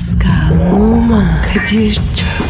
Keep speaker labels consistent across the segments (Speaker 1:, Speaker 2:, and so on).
Speaker 1: Pascal, Oman, Kadir çok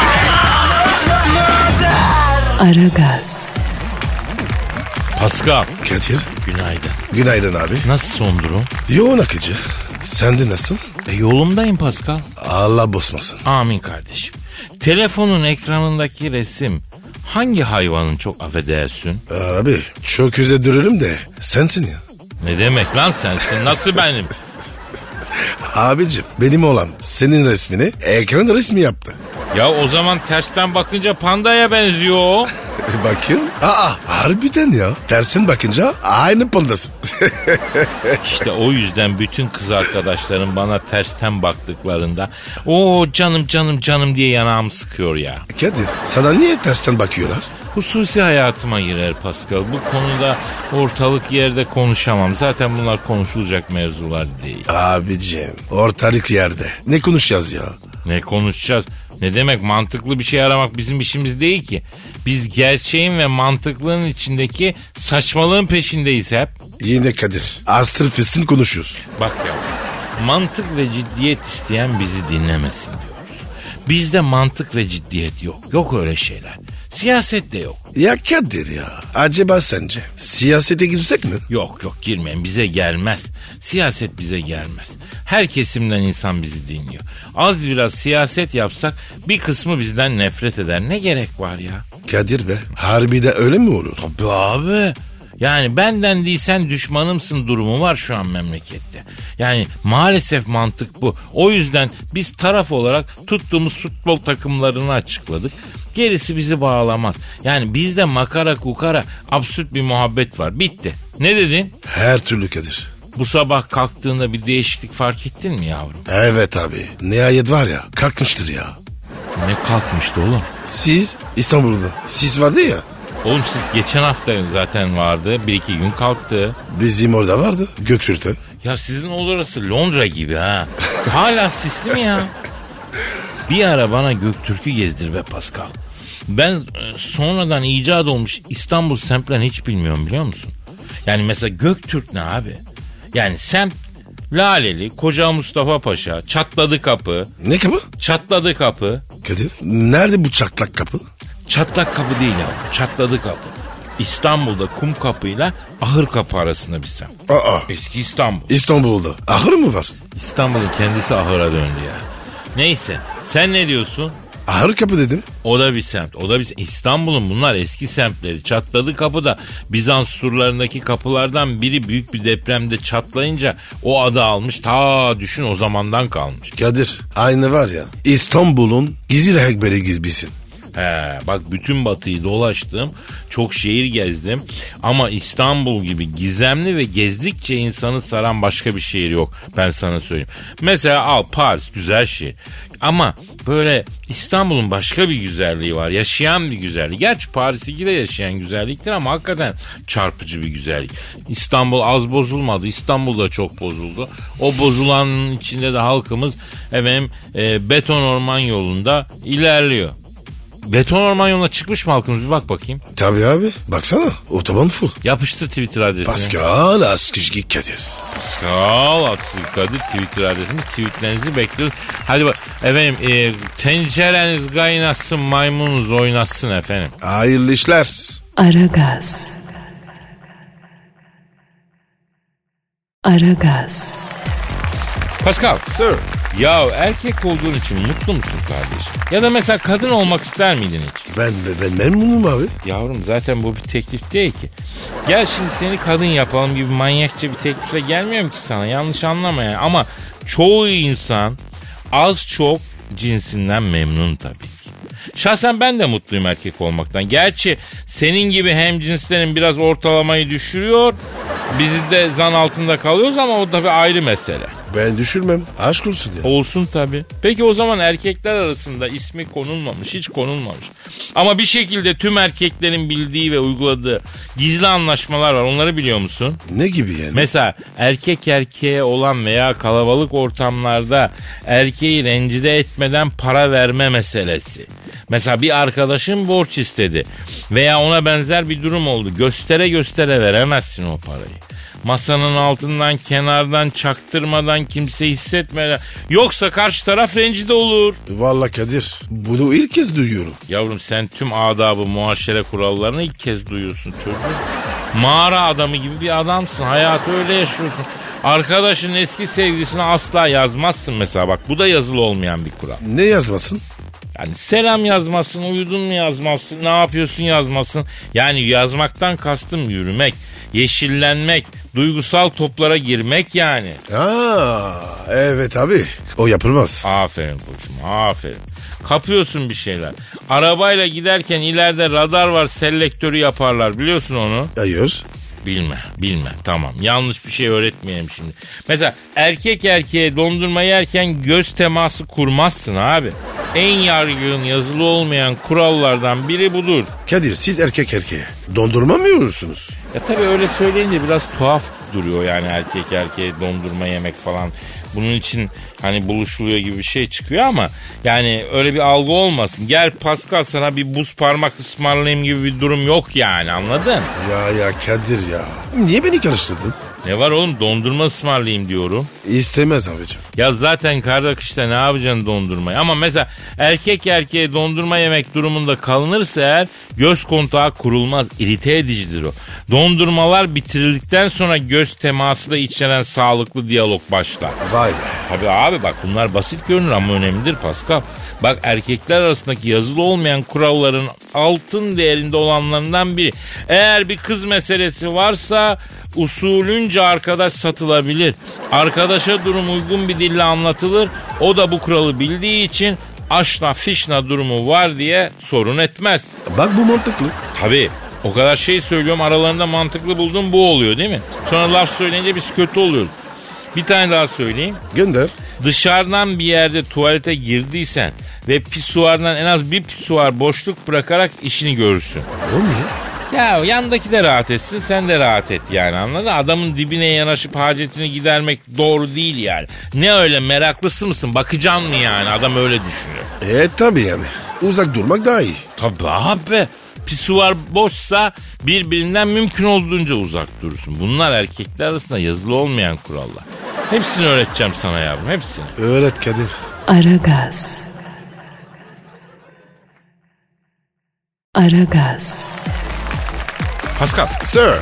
Speaker 1: Aragaz,
Speaker 2: Pascal
Speaker 3: Kadir.
Speaker 2: günaydın.
Speaker 3: Günaydın abi.
Speaker 2: Nasıl son durum?
Speaker 3: Yoğun akıcı. Sen de nasıl?
Speaker 2: E, yolumdayım Pascal.
Speaker 3: Allah bozmasın.
Speaker 2: Amin kardeşim. Telefonun ekranındaki resim hangi hayvanın çok affedersin?
Speaker 3: Abi çok yüze dürürüm de sensin ya.
Speaker 2: Ne demek lan sensin? Nasıl benim?
Speaker 3: Abicim benim olan senin resmini ekran resmi yaptı.
Speaker 2: Ya o zaman tersten bakınca pandaya benziyor o.
Speaker 3: Bakayım. Aa harbiden ya. Tersin bakınca aynı pandasın.
Speaker 2: İşte o yüzden bütün kız arkadaşlarım bana tersten baktıklarında o canım canım canım diye yanağımı sıkıyor ya.
Speaker 3: Kadir sana niye tersten bakıyorlar?
Speaker 2: Hususi hayatıma girer Pascal. Bu konuda ortalık yerde konuşamam. Zaten bunlar konuşulacak mevzular değil.
Speaker 3: Abicim ortalık yerde. Ne konuşacağız ya?
Speaker 2: Ne konuşacağız? Ne demek mantıklı bir şey aramak bizim işimiz değil ki. Biz gerçeğin ve mantıklığın içindeki saçmalığın peşindeyiz hep.
Speaker 3: Yine Kadir. Astrofistin konuşuyoruz.
Speaker 2: Bak ya mantık ve ciddiyet isteyen bizi dinlemesin diyoruz. Bizde mantık ve ciddiyet yok. Yok öyle şeyler. Siyaset de yok.
Speaker 3: Ya Kadir ya. Acaba sence siyasete girsek mi?
Speaker 2: Yok yok girmeyin bize gelmez. Siyaset bize gelmez. Her kesimden insan bizi dinliyor. Az biraz siyaset yapsak bir kısmı bizden nefret eder. Ne gerek var ya?
Speaker 3: Kadir be. Harbide öyle mi olur?
Speaker 2: Tabii abi. Yani benden değilsen düşmanımsın durumu var şu an memlekette. Yani maalesef mantık bu. O yüzden biz taraf olarak tuttuğumuz futbol takımlarını açıkladık. Gerisi bizi bağlamaz. Yani bizde makara kukara absürt bir muhabbet var. Bitti. Ne dedin?
Speaker 3: Her türlü Kadir.
Speaker 2: Bu sabah kalktığında bir değişiklik fark ettin mi yavrum?
Speaker 3: Evet abi. Nihayet var ya kalkmıştır ya.
Speaker 2: Ne kalkmıştı oğlum?
Speaker 3: Siz İstanbul'da. Siz vardı ya.
Speaker 2: Oğlum siz geçen hafta zaten vardı. Bir iki gün kalktı.
Speaker 3: Bizim orada vardı. Göktürk'te.
Speaker 2: Ya sizin orası Londra gibi ha. Hala sisli mi ya? Bir ara bana Göktürk'ü gezdir be Pascal. Ben e, sonradan icat olmuş İstanbul semtlerini hiç bilmiyorum biliyor musun? Yani mesela Göktürk ne abi? Yani semt Laleli, Koca Mustafa Paşa, Çatladı Kapı,
Speaker 3: Ne kapı?
Speaker 2: Çatladı Kapı,
Speaker 3: Kadir. Nerede bu çatlak kapı?
Speaker 2: Çatlak Kapı değil abi, Çatladı Kapı. İstanbul'da Kum Kapı'yla Ahır Kapı arasında bir semt.
Speaker 3: Aa.
Speaker 2: Eski İstanbul.
Speaker 3: İstanbul'da. Ahır mı var?
Speaker 2: İstanbul'un kendisi ahıra döndü ya. Neyse sen ne diyorsun?
Speaker 3: Ahır kapı dedim.
Speaker 2: O da bir semt. O da bir İstanbul'un bunlar eski semtleri. Çatladı kapıda Bizans surlarındaki kapılardan biri büyük bir depremde çatlayınca o adı almış. Ta düşün o zamandan kalmış.
Speaker 3: Kadir. Aynı var ya. İstanbul'un gizli rehberi gibisin.
Speaker 2: He, bak bütün batıyı dolaştım. Çok şehir gezdim. Ama İstanbul gibi gizemli ve gezdikçe insanı saran başka bir şehir yok. Ben sana söyleyeyim. Mesela al Paris güzel şehir. Ama böyle İstanbul'un başka bir güzelliği var. Yaşayan bir güzelliği. Gerçi Paris'i de yaşayan güzelliktir ama hakikaten çarpıcı bir güzellik. İstanbul az bozulmadı. İstanbul da çok bozuldu. O bozulanın içinde de halkımız efendim, e, beton orman yolunda ilerliyor. Beton orman yoluna çıkmış mı halkımız bir bak bakayım.
Speaker 3: Tabii abi. Baksana. Otoban full.
Speaker 2: Yapıştır Twitter adresini.
Speaker 3: Pascal Askışgi Kadir.
Speaker 2: Pascal Aksız Kadir Twitter adresini. Tweetlerinizi bekliyoruz. Hadi bak efendim e, tencereniz kaynasın maymununuz oynasın efendim.
Speaker 3: Hayırlı işler.
Speaker 1: Aragaz. Aragaz.
Speaker 2: Pascal
Speaker 3: Sir.
Speaker 2: Ya erkek olduğun için mutlu musun kardeşim? Ya da mesela kadın olmak ister miydin hiç?
Speaker 3: Ben, ben memnunum abi.
Speaker 2: Yavrum zaten bu bir teklif değil ki. Gel şimdi seni kadın yapalım gibi manyakça bir teklifle gelmiyorum ki sana. Yanlış anlama yani. Ama çoğu insan az çok cinsinden memnun tabii ki. Şahsen ben de mutluyum erkek olmaktan. Gerçi senin gibi hem cinslerin biraz ortalamayı düşürüyor Bizi de zan altında kalıyoruz ama o tabii ayrı mesele.
Speaker 3: Ben düşürmem. Aşk olsun ya.
Speaker 2: Olsun tabii. Peki o zaman erkekler arasında ismi konulmamış, hiç konulmamış. Ama bir şekilde tüm erkeklerin bildiği ve uyguladığı gizli anlaşmalar var. Onları biliyor musun?
Speaker 3: Ne gibi yani?
Speaker 2: Mesela erkek erkeğe olan veya kalabalık ortamlarda erkeği rencide etmeden para verme meselesi. Mesela bir arkadaşın borç istedi veya ona benzer bir durum oldu. Göstere göstere veremezsin o parayı. Masanın altından, kenardan, çaktırmadan, kimse hissetmeden. Yoksa karşı taraf rencide olur.
Speaker 3: Vallahi Kadir bunu ilk kez duyuyorum.
Speaker 2: Yavrum sen tüm adabı muaşere kurallarını ilk kez duyuyorsun çocuğum. Mağara adamı gibi bir adamsın. Hayatı öyle yaşıyorsun. Arkadaşın eski sevgilisine asla yazmazsın mesela bak. Bu da yazılı olmayan bir kural.
Speaker 3: Ne yazmasın?
Speaker 2: Yani selam yazmasın, uyudun mu yazmasın, ne yapıyorsun yazmasın. Yani yazmaktan kastım yürümek, yeşillenmek, duygusal toplara girmek yani.
Speaker 3: Aa, evet abi. O yapılmaz.
Speaker 2: Aferin koçum aferin. Kapıyorsun bir şeyler. Arabayla giderken ileride radar var selektörü yaparlar biliyorsun onu.
Speaker 3: Hayır.
Speaker 2: Bilme bilme tamam yanlış bir şey öğretmeyelim şimdi. Mesela erkek erkeğe dondurma yerken göz teması kurmazsın abi. En yargın yazılı olmayan kurallardan biri budur.
Speaker 3: Kadir siz erkek erkeğe dondurma mı yiyorsunuz?
Speaker 2: Ya tabii öyle söyleyince biraz tuhaf duruyor yani erkek erkeğe dondurma yemek falan. Bunun için hani buluşuluyor gibi bir şey çıkıyor ama yani öyle bir algı olmasın. Gel Pascal sana bir buz parmak ısmarlayayım gibi bir durum yok yani anladın?
Speaker 3: Ya ya Kadir ya. Niye beni karıştırdın?
Speaker 2: Ne var oğlum dondurma ısmarlayayım diyorum.
Speaker 3: İstemez abicim.
Speaker 2: Ya zaten karda kışta ne yapacaksın dondurmayı? Ama mesela erkek erkeğe dondurma yemek durumunda kalınırsa eğer göz kontağı kurulmaz. irite edicidir o. Dondurmalar bitirildikten sonra göz teması da içeren sağlıklı diyalog başlar.
Speaker 3: Vay be.
Speaker 2: Tabii abi bak bunlar basit görünür ama önemlidir Pascal. Bak erkekler arasındaki yazılı olmayan kuralların altın değerinde olanlarından biri. Eğer bir kız meselesi varsa usulünce arkadaş satılabilir. Arkadaşa durum uygun bir dille anlatılır. O da bu kuralı bildiği için aşna fişna durumu var diye sorun etmez.
Speaker 3: Bak bu mantıklı.
Speaker 2: Tabii o kadar şey söylüyorum aralarında mantıklı bulduğum bu oluyor değil mi? Sonra laf söyleyince biz kötü oluyoruz. Bir tane daha söyleyeyim.
Speaker 3: Gönder.
Speaker 2: Dışarıdan bir yerde tuvalete girdiysen ve pisuardan en az bir pisuar boşluk bırakarak işini görürsün.
Speaker 3: O niye?
Speaker 2: Ya yandaki de rahat etsin sen de rahat et yani anladın mı? Adamın dibine yanaşıp hacetini gidermek doğru değil yani. Ne öyle meraklısı mısın bakacaksın mı yani adam öyle düşünüyor.
Speaker 3: E tabi yani. Uzak durmak daha iyi.
Speaker 2: Tabii abi pisuar boşsa birbirinden mümkün olduğunca uzak durursun. Bunlar erkekler arasında yazılı olmayan kurallar. Hepsini öğreteceğim sana yavrum hepsini.
Speaker 3: Öğret Kadir.
Speaker 1: Aragaz. Aragaz.
Speaker 2: Pascal
Speaker 3: Sir.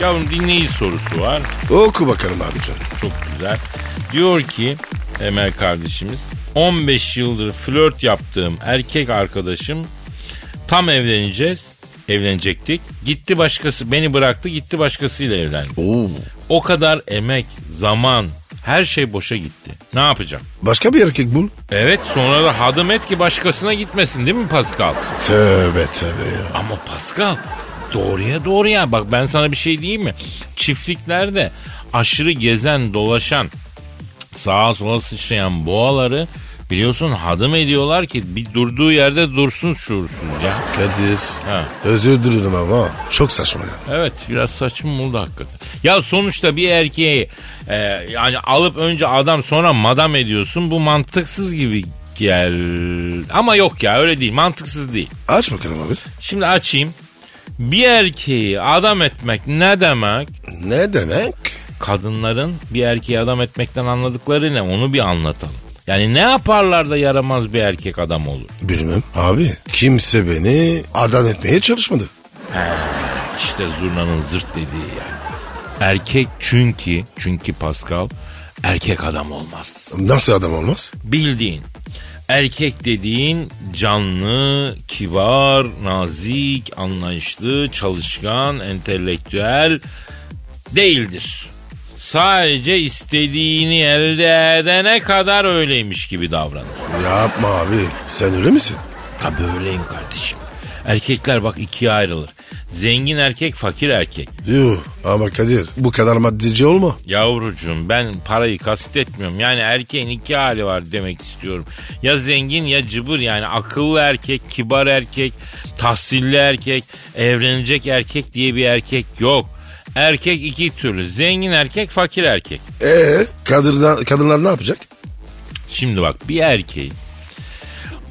Speaker 2: yavrum dinleyici sorusu var.
Speaker 3: Oku bakalım abicim.
Speaker 2: Çok güzel. Diyor ki Emel kardeşimiz 15 yıldır flört yaptığım erkek arkadaşım tam evleneceğiz. Evlenecektik. Gitti başkası beni bıraktı gitti başkasıyla evlendi.
Speaker 3: Oo.
Speaker 2: O kadar emek, zaman, her şey boşa gitti. Ne yapacağım?
Speaker 3: Başka bir erkek bul.
Speaker 2: Evet sonra da hadım et ki başkasına gitmesin değil mi Pascal?
Speaker 3: Tövbe tövbe ya.
Speaker 2: Ama Pascal doğruya doğruya bak ben sana bir şey diyeyim mi? Çiftliklerde aşırı gezen dolaşan sağa sola sıçrayan boğaları biliyorsun hadım ediyorlar ki bir durduğu yerde dursun şuursuz ya.
Speaker 3: Kadir.
Speaker 2: Ha.
Speaker 3: Özür dilerim ama çok saçma ya.
Speaker 2: Evet biraz saçma oldu hakikaten. Ya sonuçta bir erkeği e, yani alıp önce adam sonra madam ediyorsun bu mantıksız gibi gel. Ama yok ya öyle değil mantıksız değil.
Speaker 3: Aç bakalım abi.
Speaker 2: Şimdi açayım. Bir erkeği adam etmek ne demek?
Speaker 3: Ne demek?
Speaker 2: Kadınların bir erkeği adam etmekten anladıkları ne? Onu bir anlatalım. Yani ne yaparlar da yaramaz bir erkek adam olur?
Speaker 3: Bilmem. Abi kimse beni adan etmeye çalışmadı.
Speaker 2: İşte zurnanın zırt dediği yani. Erkek çünkü, çünkü Pascal erkek adam olmaz.
Speaker 3: Nasıl adam olmaz?
Speaker 2: Bildiğin erkek dediğin canlı, kibar, nazik, anlayışlı, çalışkan, entelektüel değildir. Sadece istediğini elde edene kadar öyleymiş gibi davranır.
Speaker 3: Yapma abi. Sen öyle misin?
Speaker 2: Tabii öyleyim kardeşim. Erkekler bak ikiye ayrılır. Zengin erkek fakir erkek.
Speaker 3: Yuh ama Kadir bu kadar maddeci olma.
Speaker 2: Yavrucuğum ben parayı kastetmiyorum. Yani erkeğin iki hali var demek istiyorum. Ya zengin ya cıbır yani akıllı erkek, kibar erkek, tahsilli erkek, evlenecek erkek diye bir erkek yok. Erkek iki türlü. Zengin erkek, fakir erkek.
Speaker 3: Ee kadınlar, kadınlar ne yapacak?
Speaker 2: Şimdi bak bir erkeği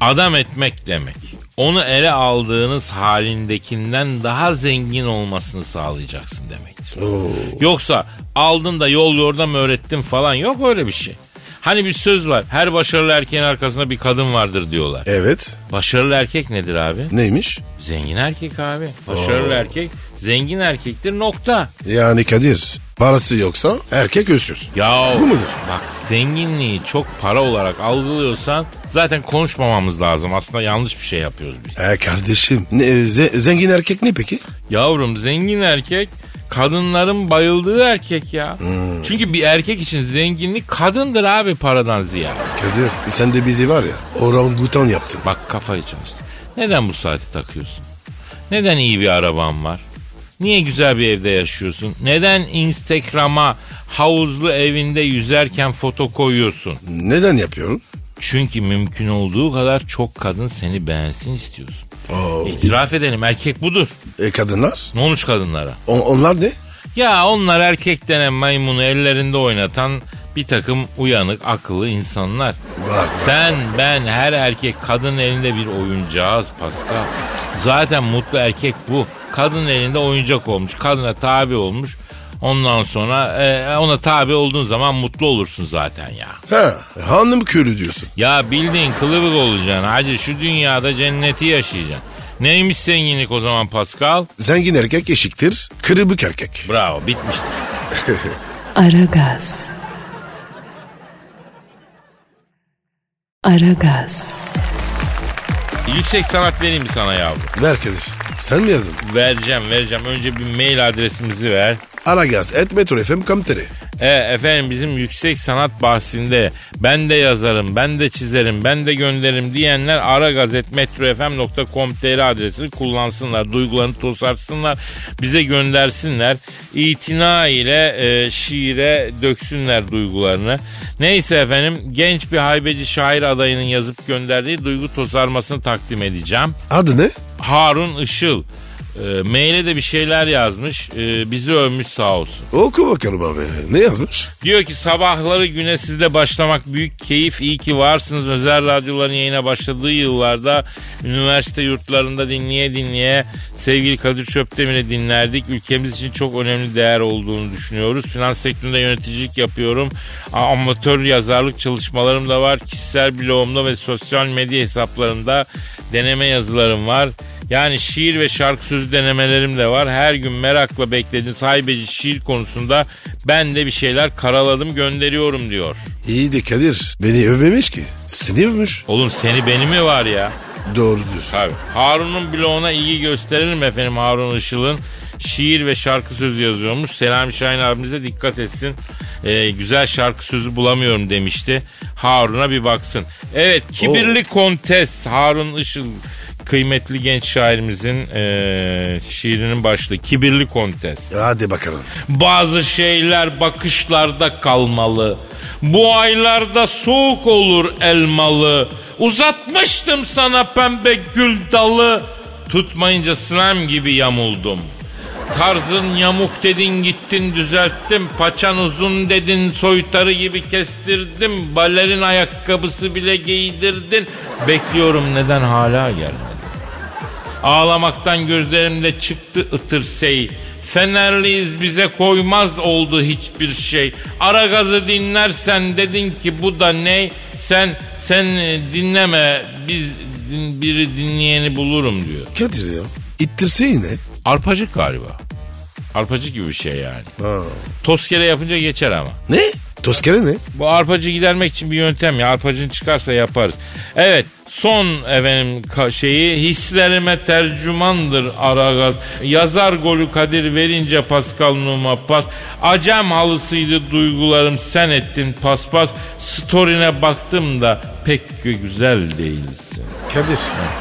Speaker 2: adam etmek demek. Onu ele aldığınız halindekinden daha zengin olmasını sağlayacaksın demektir.
Speaker 3: Oo.
Speaker 2: Yoksa aldın da yol yordam öğrettin falan yok öyle bir şey. Hani bir söz var her başarılı erkeğin arkasında bir kadın vardır diyorlar.
Speaker 3: Evet
Speaker 2: Başarılı erkek nedir abi?
Speaker 3: neymiş?
Speaker 2: Zengin erkek abi. Başarılı erkek zengin erkektir nokta.
Speaker 3: Yani Kadir parası yoksa erkek ösür.
Speaker 2: Ya
Speaker 3: Bu mudur?
Speaker 2: bak zenginliği çok para olarak algılıyorsan zaten konuşmamamız lazım. Aslında yanlış bir şey yapıyoruz biz.
Speaker 3: E kardeşim ne, ze- zengin erkek ne peki?
Speaker 2: Yavrum zengin erkek kadınların bayıldığı erkek ya.
Speaker 3: Hmm.
Speaker 2: Çünkü bir erkek için zenginlik kadındır abi paradan ziyade.
Speaker 3: Kadir sen de bizi var ya orangutan yaptın.
Speaker 2: Bak kafayı çalıştır. Neden bu saati takıyorsun? Neden iyi bir araban var? Niye güzel bir evde yaşıyorsun? Neden Instagram'a havuzlu evinde yüzerken foto koyuyorsun?
Speaker 3: Neden yapıyorum?
Speaker 2: Çünkü mümkün olduğu kadar çok kadın seni beğensin istiyorsun.
Speaker 3: Oo.
Speaker 2: İtiraf edelim erkek budur.
Speaker 3: E kadınlar?
Speaker 2: Ne olmuş kadınlara?
Speaker 3: O- onlar ne?
Speaker 2: Ya onlar erkek denen maymunu ellerinde oynatan bir takım uyanık akıllı insanlar.
Speaker 3: Bak.
Speaker 2: Sen ben her erkek kadın elinde bir oyuncağız Pascal. Zaten mutlu erkek bu. Kadın elinde oyuncak olmuş. Kadına tabi olmuş. Ondan sonra e, ona tabi olduğun zaman mutlu olursun zaten ya.
Speaker 3: Ha, hanım körü diyorsun.
Speaker 2: Ya bildiğin kılıbık olacaksın. Hacı şu dünyada cenneti yaşayacaksın. Neymiş zenginlik o zaman Pascal?
Speaker 3: Zengin erkek eşiktir, kırıbık erkek.
Speaker 2: Bravo bitmiştir.
Speaker 1: Aragaz. Aragaz.
Speaker 2: Yüksek sanat vereyim mi sana yavrum?
Speaker 3: Ver Kadir. Sen mi yazdın?
Speaker 2: Vereceğim vereceğim. Önce bir mail adresimizi ver.
Speaker 3: Aragaz et metrofm.com.tr
Speaker 2: E, efendim bizim yüksek sanat bahsinde ben de yazarım, ben de çizerim, ben de gönderirim diyenler aragazetmetrofm.com.tr adresini kullansınlar. Duygularını tosarsınlar, bize göndersinler. İtina ile e, şiire döksünler duygularını. Neyse efendim genç bir haybeci şair adayının yazıp gönderdiği duygu tosarmasını takdim edeceğim.
Speaker 3: Adı ne?
Speaker 2: Harun Işıl. E, maile de bir şeyler yazmış. E, bizi övmüş sağ olsun.
Speaker 3: Oku bakalım abi. Ne yazmış?
Speaker 2: Diyor ki sabahları güne sizle başlamak büyük keyif. İyi ki varsınız. Özel radyoların yayına başladığı yıllarda üniversite yurtlarında dinleye dinleye sevgili Kadir Çöptemir'i dinlerdik. Ülkemiz için çok önemli değer olduğunu düşünüyoruz. Finans sektöründe yöneticilik yapıyorum. Amatör yazarlık çalışmalarım da var. Kişisel blogumda ve sosyal medya hesaplarında deneme yazılarım var. Yani şiir ve şarkı sözü denemelerim de var. Her gün merakla beklediğim sahibici şiir konusunda ben de bir şeyler karaladım gönderiyorum diyor.
Speaker 3: İyi de Kadir. Beni övmemiş ki. Seni övmüş.
Speaker 2: Oğlum seni beni mi var ya?
Speaker 3: Doğrudur.
Speaker 2: Tabii. Harun'un bloğuna ilgi gösterelim efendim Harun Işıl'ın. Şiir ve şarkı sözü yazıyormuş. Selami Şahin abimiz de dikkat etsin. Ee, güzel şarkı sözü bulamıyorum demişti. Harun'a bir baksın. Evet Kibirli Kontes Harun Işıl kıymetli genç şairimizin eee, şiirinin başlığı Kibirli Kontes.
Speaker 3: Hadi bakalım.
Speaker 2: Bazı şeyler bakışlarda kalmalı. Bu aylarda soğuk olur elmalı. Uzatmıştım sana pembe gül dalı. Tutmayınca slime gibi yamuldum. Tarzın yamuk dedin gittin düzelttim. Paçan uzun dedin soytarı gibi kestirdim. Balerin ayakkabısı bile giydirdin. Bekliyorum neden hala gelmedi. Ağlamaktan gözlerimde çıktı ıtır sey. Fenerliyiz bize koymaz oldu hiçbir şey. Ara gazı dinlersen dedin ki bu da ne? Sen sen e, dinleme biz din- biri dinleyeni bulurum diyor.
Speaker 3: Kadir ya. İttirse yine.
Speaker 2: Arpacık galiba. Arpacık gibi bir şey yani.
Speaker 3: Ha.
Speaker 2: Toskere yapınca geçer ama.
Speaker 3: Ne? Toskere ne?
Speaker 2: Bu arpacı gidermek için bir yöntem ya. Arpacın çıkarsa yaparız. Evet Son efendim şeyi hislerime tercümandır Aragaz. Yazar golü Kadir verince Pascal Numa pas. Acem halısıydı duygularım sen ettin paspas. Story'ne baktım da pek güzel değilsin.
Speaker 3: Kadir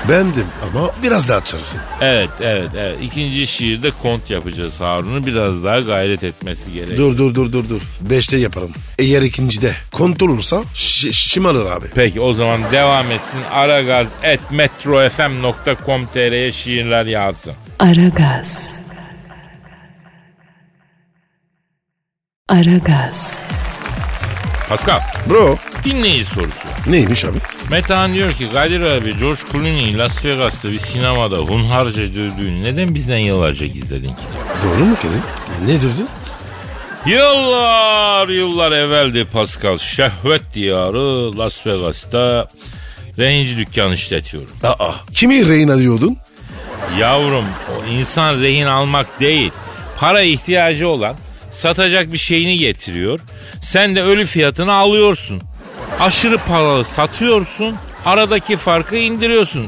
Speaker 3: bendim ama biraz daha açarsın.
Speaker 2: Evet evet evet. İkinci şiirde kont yapacağız Harun'u. Biraz daha gayret etmesi gerek.
Speaker 3: Dur dur dur dur dur. Beşte yaparım. Eğer ikincide kontrol olursa şi- şımarır abi.
Speaker 2: Peki o zaman devam etsin. aragaz.metrofm.com.tr'ye şiirler yazsın.
Speaker 1: Aragaz. Aragaz.
Speaker 2: Pascal
Speaker 3: Bro
Speaker 2: dinleyici sorusu.
Speaker 3: neymiş abi?
Speaker 2: Metehan diyor ki Kadir abi George Clooney'i Las Vegas'ta bir sinemada hunharca dövdüğünü neden bizden yıllarca gizledin ki?
Speaker 3: Doğru mu Kadir? Ne dövdün?
Speaker 2: Yıllar yıllar evveldi Pascal. Şehvet diyarı Las Vegas'ta rehinci dükkan işletiyorum.
Speaker 3: Aa kimi rehin alıyordun?
Speaker 2: Yavrum o insan rehin almak değil. Para ihtiyacı olan satacak bir şeyini getiriyor. Sen de ölü fiyatını alıyorsun. Aşırı paralı satıyorsun. Aradaki farkı indiriyorsun.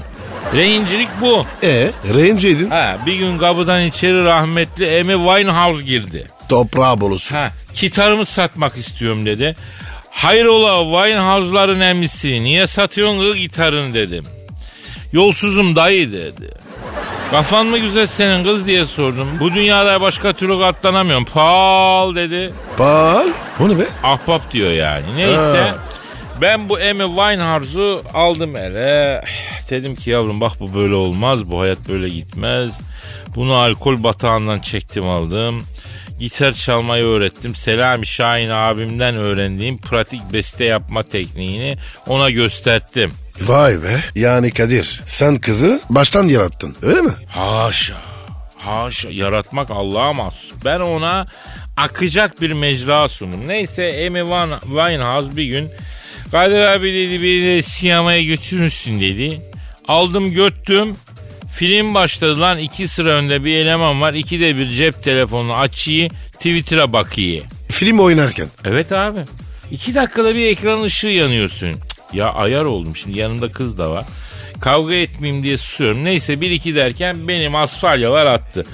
Speaker 2: Rehincilik bu.
Speaker 3: E rehinceydin.
Speaker 2: Ha, bir gün kapıdan içeri rahmetli Amy Winehouse girdi.
Speaker 3: Toprağı bolusu.
Speaker 2: Ha, gitarımı satmak istiyorum dedi. Hayrola Winehouse'ların emisi niye satıyorsun kız gitarını dedim. Yolsuzum dayı dedi. Kafan mı güzel senin kız diye sordum. Bu dünyada başka türlü katlanamıyorum. Paul dedi.
Speaker 3: Pal. O ne be?
Speaker 2: Ahbap diyor yani. Neyse.
Speaker 3: Ha.
Speaker 2: Ben bu Amy Winehouse'u aldım ele. Dedim ki yavrum bak bu böyle olmaz. Bu hayat böyle gitmez. Bunu alkol batağından çektim aldım. Gitar çalmayı öğrettim. Selami Şahin abimden öğrendiğim pratik beste yapma tekniğini ona gösterdim.
Speaker 3: Vay be. Yani Kadir sen kızı baştan yarattın öyle mi?
Speaker 2: Haşa. Haşa. Yaratmak Allah'a mahsus. Ben ona akacak bir mecra sundum. Neyse Amy Van- Winehouse bir gün Kadir abi dedi beni sinemaya götürürsün dedi. Aldım göttüm. Film başladı lan iki sıra önde bir eleman var. İkide bir cep telefonunu açıyı Twitter'a bakıyı.
Speaker 3: Film oynarken.
Speaker 2: Evet abi. İki dakikada bir ekran ışığı yanıyorsun. Cık, Ya ayar oldum şimdi yanımda kız da var. Kavga etmeyeyim diye susuyorum. Neyse bir iki derken benim asfalyalar attı.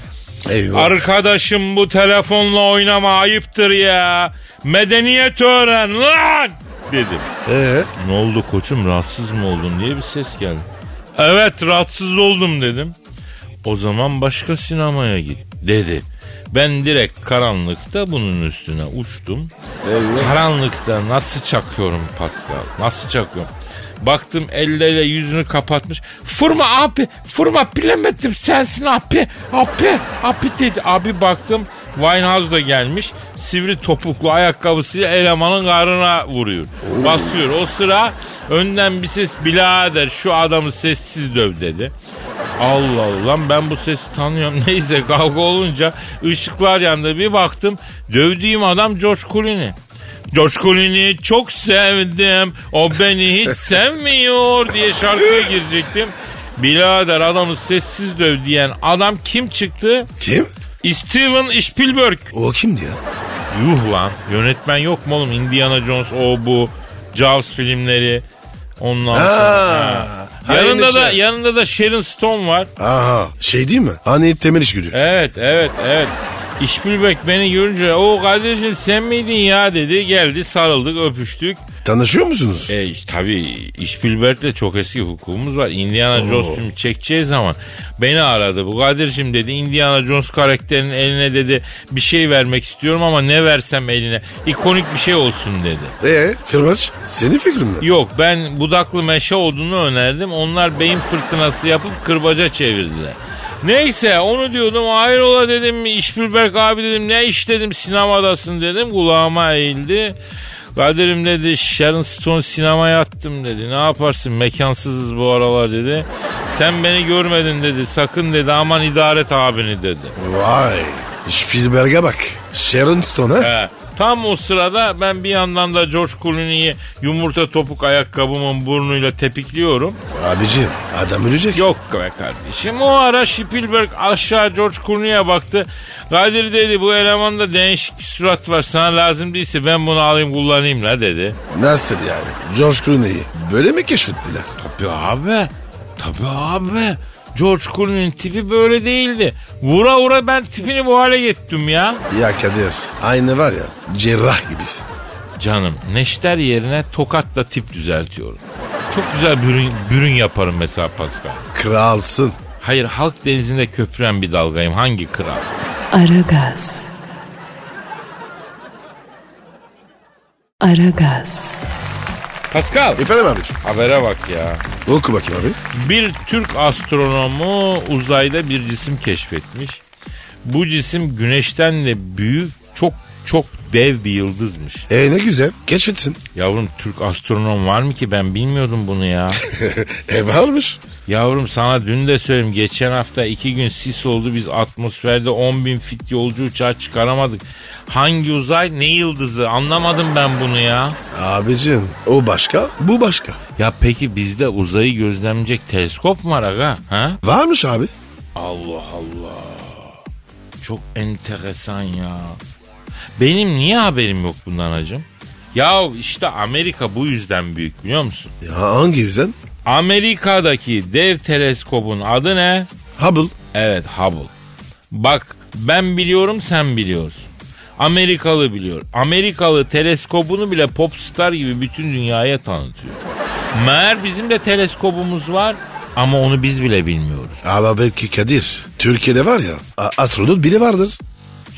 Speaker 3: Eyvah.
Speaker 2: Arkadaşım bu telefonla oynama ayıptır ya. Medeniyet öğren lan dedim.
Speaker 3: Ee,
Speaker 2: Ne oldu koçum rahatsız mı oldun diye bir ses geldi. Evet rahatsız oldum dedim. O zaman başka sinemaya git dedi. Ben direkt karanlıkta bunun üstüne uçtum. Karanlıkta nasıl çakıyorum Pascal? Nasıl çakıyorum? Baktım elleriyle yüzünü kapatmış. Fırma abi, fırma bilemedim sensin abi, abi, abi dedi. Abi baktım Winehouse da gelmiş. Sivri topuklu ayakkabısıyla elemanın karnına vuruyor. Basıyor. O sıra önden bir ses birader şu adamı sessiz döv dedi. Allah Allah lan ben bu sesi tanıyorum. Neyse kavga olunca ışıklar yandı. Bir baktım dövdüğüm adam George Clooney. George Clooney'i çok sevdim. O beni hiç sevmiyor diye şarkıya girecektim. Birader adamı sessiz döv diyen adam kim çıktı?
Speaker 3: kim?
Speaker 2: Steven Spielberg.
Speaker 3: O kimdi ya?
Speaker 2: Yuh lan yönetmen yok mu oğlum? Indiana Jones o bu. Jaws filmleri. Ondan sonra.
Speaker 3: Ha,
Speaker 2: ha. Yanında
Speaker 3: aynı
Speaker 2: da
Speaker 3: şey.
Speaker 2: yanında da Sharon Stone var.
Speaker 3: Aha şey değil mi? Hani temel işgüdü.
Speaker 2: Evet evet evet. Spielberg beni görünce o kardeşim sen miydin ya dedi. Geldi sarıldık öpüştük.
Speaker 3: Tanışıyor musunuz?
Speaker 2: E tabii Spielberg'le çok eski hukukumuz var. Indiana Jones filmi çekeceği zaman beni aradı. Bu Kadir'cim dedi Indiana Jones karakterinin eline dedi bir şey vermek istiyorum ama ne versem eline ikonik bir şey olsun dedi.
Speaker 3: Ee Kırbaç senin fikrin mi?
Speaker 2: Yok ben budaklı meşe odunu önerdim. Onlar beyin fırtınası yapıp kırbaca çevirdiler. Neyse onu diyordum hayrola dedim Spielberg abi dedim ne iş dedim sinemadasın dedim kulağıma eğildi. Kadir'im dedi Sharon Stone sinemaya attım dedi. Ne yaparsın mekansızız bu aralar dedi. Sen beni görmedin dedi. Sakın dedi aman idare et abini dedi.
Speaker 3: Vay Spielberg'e bak. Sharon Stone ha?
Speaker 2: He, Tam o sırada ben bir yandan da George Clooney'i yumurta topuk ayakkabımın burnuyla tepikliyorum.
Speaker 3: Abicim adam ölecek.
Speaker 2: Yok be kardeşim. O ara Spielberg aşağı George Clooney'e baktı. Kadir dedi bu elemanda değişik bir surat var. Sana lazım değilse ben bunu alayım kullanayım la dedi.
Speaker 3: Nasıl yani? George Clooney'i böyle mi keşfettiler?
Speaker 2: Tabii abi. Tabii abi. George Clooney'nin tipi böyle değildi. Vura vura ben tipini bu hale getirdim ya.
Speaker 3: Ya Kadir aynı var ya cerrah gibisin.
Speaker 2: Canım neşter yerine tokatla tip düzeltiyorum. Çok güzel bürün, bürün yaparım mesela Pascal.
Speaker 3: Kralsın.
Speaker 2: Hayır halk denizinde köpüren bir dalgayım. Hangi kral?
Speaker 1: Aragaz. Aragaz.
Speaker 2: Pascal.
Speaker 3: Efendim abicim.
Speaker 2: Habere bak ya.
Speaker 3: Oku bakayım abi.
Speaker 2: Bir Türk astronomu uzayda bir cisim keşfetmiş. Bu cisim güneşten de büyük çok çok dev bir yıldızmış.
Speaker 3: E ne güzel. Keşfetsin.
Speaker 2: Yavrum Türk astronom var mı ki ben bilmiyordum bunu ya.
Speaker 3: e varmış.
Speaker 2: Yavrum sana dün de söyledim geçen hafta iki gün sis oldu biz atmosferde 10 bin fit yolcu uçağı çıkaramadık. Hangi uzay ne yıldızı anlamadım ben bunu ya.
Speaker 3: Abicim o başka bu başka.
Speaker 2: Ya peki bizde uzayı gözlemleyecek teleskop mu var aga? Ha?
Speaker 3: Varmış abi.
Speaker 2: Allah Allah. Çok enteresan ya. Benim niye haberim yok bundan hacım? Ya işte Amerika bu yüzden büyük biliyor musun?
Speaker 3: Ya hangi yüzden?
Speaker 2: Amerika'daki dev teleskopun adı ne?
Speaker 3: Hubble.
Speaker 2: Evet Hubble. Bak ben biliyorum sen biliyorsun. Amerikalı biliyor. Amerikalı teleskopunu bile popstar gibi bütün dünyaya tanıtıyor. Meğer bizim de teleskopumuz var ama onu biz bile bilmiyoruz.
Speaker 3: Ama belki Kadir. Türkiye'de var ya astronot biri vardır.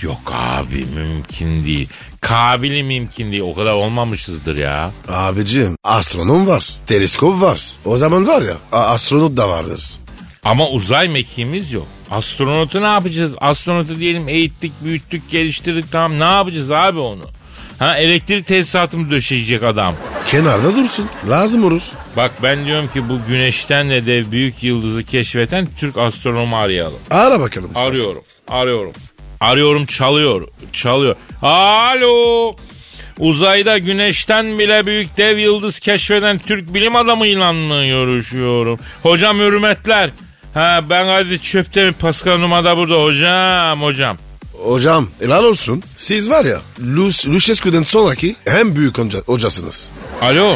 Speaker 2: Yok abi mümkün değil. Kabili mümkün değil. O kadar olmamışızdır ya.
Speaker 3: Abicim astronom var. Teleskop var. O zaman var ya astronot da vardır.
Speaker 2: Ama uzay mekiğimiz yok. Astronotu ne yapacağız? Astronotu diyelim eğittik, büyüttük, geliştirdik tamam. Ne yapacağız abi onu? Ha elektrik tesisatı mı döşeyecek adam?
Speaker 3: Kenarda dursun. Lazım olur.
Speaker 2: Bak ben diyorum ki bu güneşten de dev büyük yıldızı keşfeten Türk astronomu arayalım.
Speaker 3: Ara bakalım. istersen.
Speaker 2: Arıyorum, arıyorum. Arıyorum çalıyor, çalıyor. Alo. Uzayda güneşten bile büyük dev yıldız keşfeden Türk bilim adamıyla mı görüşüyorum? Hocam hürmetler. Ha ben hadi çöpte mi Pascal Numa da burada hocam hocam.
Speaker 3: Hocam helal olsun. Siz var ya Lu- Lucescu'dan sonraki en büyük hoca- hocasınız.
Speaker 2: Alo.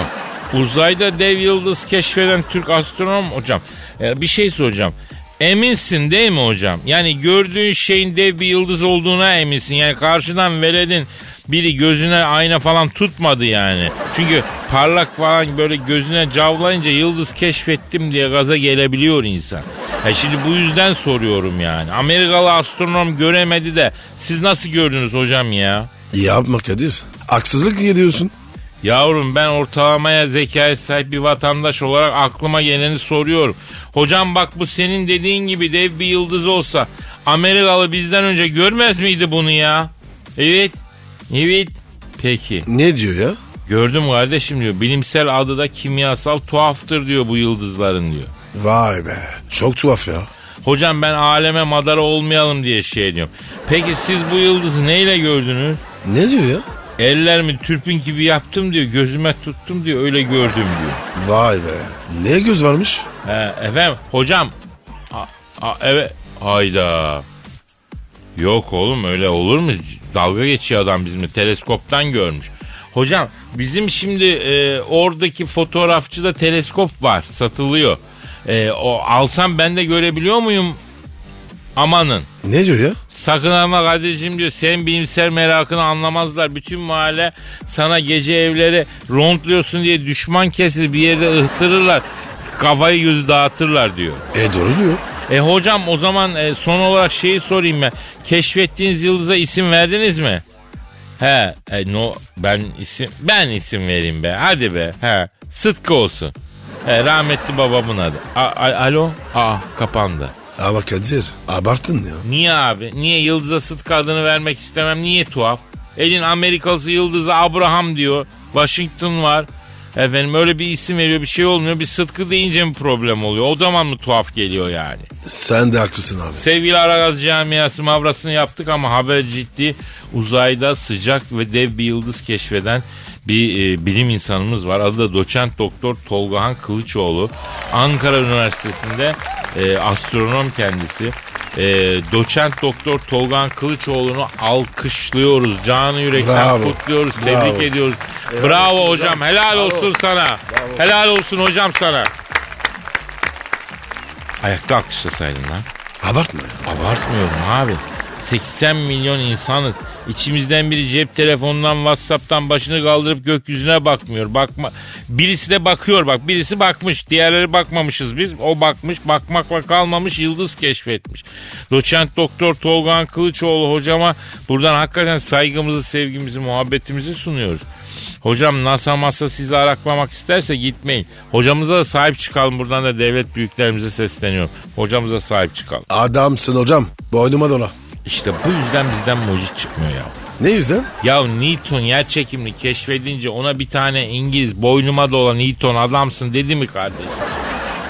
Speaker 2: Uzayda dev yıldız keşfeden Türk astronom hocam. e, bir şey soracağım. Eminsin değil mi hocam? Yani gördüğün şeyin dev bir yıldız olduğuna eminsin. Yani karşıdan veledin biri gözüne ayna falan tutmadı yani. Çünkü parlak falan böyle gözüne cavlayınca yıldız keşfettim diye gaza gelebiliyor insan. Ha şimdi bu yüzden soruyorum yani. Amerikalı astronom göremedi de siz nasıl gördünüz hocam ya?
Speaker 3: Yapma Kadir. Haksızlık niye diyorsun?
Speaker 2: Yavrum ben ortalamaya zekaya sahip bir vatandaş olarak aklıma geleni soruyorum. Hocam bak bu senin dediğin gibi dev bir yıldız olsa Amerikalı bizden önce görmez miydi bunu ya? Evet. Evet. Peki.
Speaker 3: Ne diyor ya?
Speaker 2: Gördüm kardeşim diyor. Bilimsel adı da kimyasal tuhaftır diyor bu yıldızların diyor.
Speaker 3: Vay be. Çok tuhaf ya.
Speaker 2: Hocam ben aleme madara olmayalım diye şey diyorum. Peki siz bu yıldızı neyle gördünüz?
Speaker 3: Ne diyor ya?
Speaker 2: Ellerimi türpün gibi yaptım diyor. Gözüme tuttum diyor. Öyle gördüm diyor.
Speaker 3: Vay be. Ne göz varmış?
Speaker 2: He, efendim hocam. A, a, evet. Hayda. Yok oğlum öyle olur mu? Dalga geçiyor adam bizimle. Teleskoptan görmüş. Hocam bizim şimdi e, oradaki fotoğrafçıda teleskop var. Satılıyor. E, o alsam ben de görebiliyor muyum? Amanın.
Speaker 3: Ne diyor ya?
Speaker 2: Sakın ama kardeşim diyor sen bilimsel merakını anlamazlar. Bütün mahalle sana gece evleri rondluyorsun diye düşman kesir bir yerde ıhtırırlar. Kafayı gözü dağıtırlar diyor.
Speaker 3: E doğru diyor.
Speaker 2: E hocam o zaman e, son olarak şeyi sorayım ben. Keşfettiğiniz yıldıza isim verdiniz mi? He, e, no, ben isim ben isim vereyim be. Hadi be. He, Sıtkı olsun. He, rahmetli babamın adı. A- a- alo? Aa kapandı.
Speaker 3: Ama Kadir abarttın ya.
Speaker 2: Niye abi? Niye Yıldız'a Sıtkı adını vermek istemem? Niye tuhaf? Elin Amerikalısı Yıldız'a Abraham diyor. Washington var. Efendim öyle bir isim veriyor bir şey olmuyor. Bir Sıtkı deyince mi problem oluyor? O zaman mı tuhaf geliyor yani?
Speaker 3: Sen de haklısın abi.
Speaker 2: Sevgili Aragaz camiası mavrasını yaptık ama haber ciddi. Uzayda sıcak ve dev bir yıldız keşfeden bir e, bilim insanımız var. Adı da doçent doktor Tolgahan Kılıçoğlu. Ankara Üniversitesi'nde e, astronom kendisi. E, doçent doktor Tolgahan Kılıçoğlu'nu alkışlıyoruz. Canı yürekten
Speaker 3: Bravo.
Speaker 2: kutluyoruz.
Speaker 3: Bravo.
Speaker 2: Tebrik ediyoruz.
Speaker 3: Helal
Speaker 2: Bravo
Speaker 3: olsun
Speaker 2: hocam.
Speaker 3: hocam.
Speaker 2: Helal
Speaker 3: Bravo.
Speaker 2: olsun sana. Helal olsun hocam sana. Ayakta alkışlasaydın lan.
Speaker 3: Abartma ya.
Speaker 2: Abartmıyorum abi. 80 milyon insanız. İçimizden biri cep telefonundan WhatsApp'tan başını kaldırıp gökyüzüne bakmıyor. Bakma birisi de bakıyor bak. Birisi bakmış. Diğerleri bakmamışız biz. O bakmış. Bakmakla kalmamış. Yıldız keşfetmiş. Doçent Doktor Tolgan Kılıçoğlu hocama buradan hakikaten saygımızı, sevgimizi, muhabbetimizi sunuyoruz. Hocam NASA masa sizi araklamak isterse gitmeyin. Hocamıza da sahip çıkalım. Buradan da devlet büyüklerimize sesleniyorum. Hocamıza sahip çıkalım.
Speaker 3: Adamsın hocam. Boynuma dola.
Speaker 2: İşte bu yüzden bizden mucit çıkmıyor ya.
Speaker 3: Ne yüzden?
Speaker 2: Ya Newton yer çekimini keşfedince ona bir tane İngiliz boynuma dola Newton adamsın dedi mi kardeşim?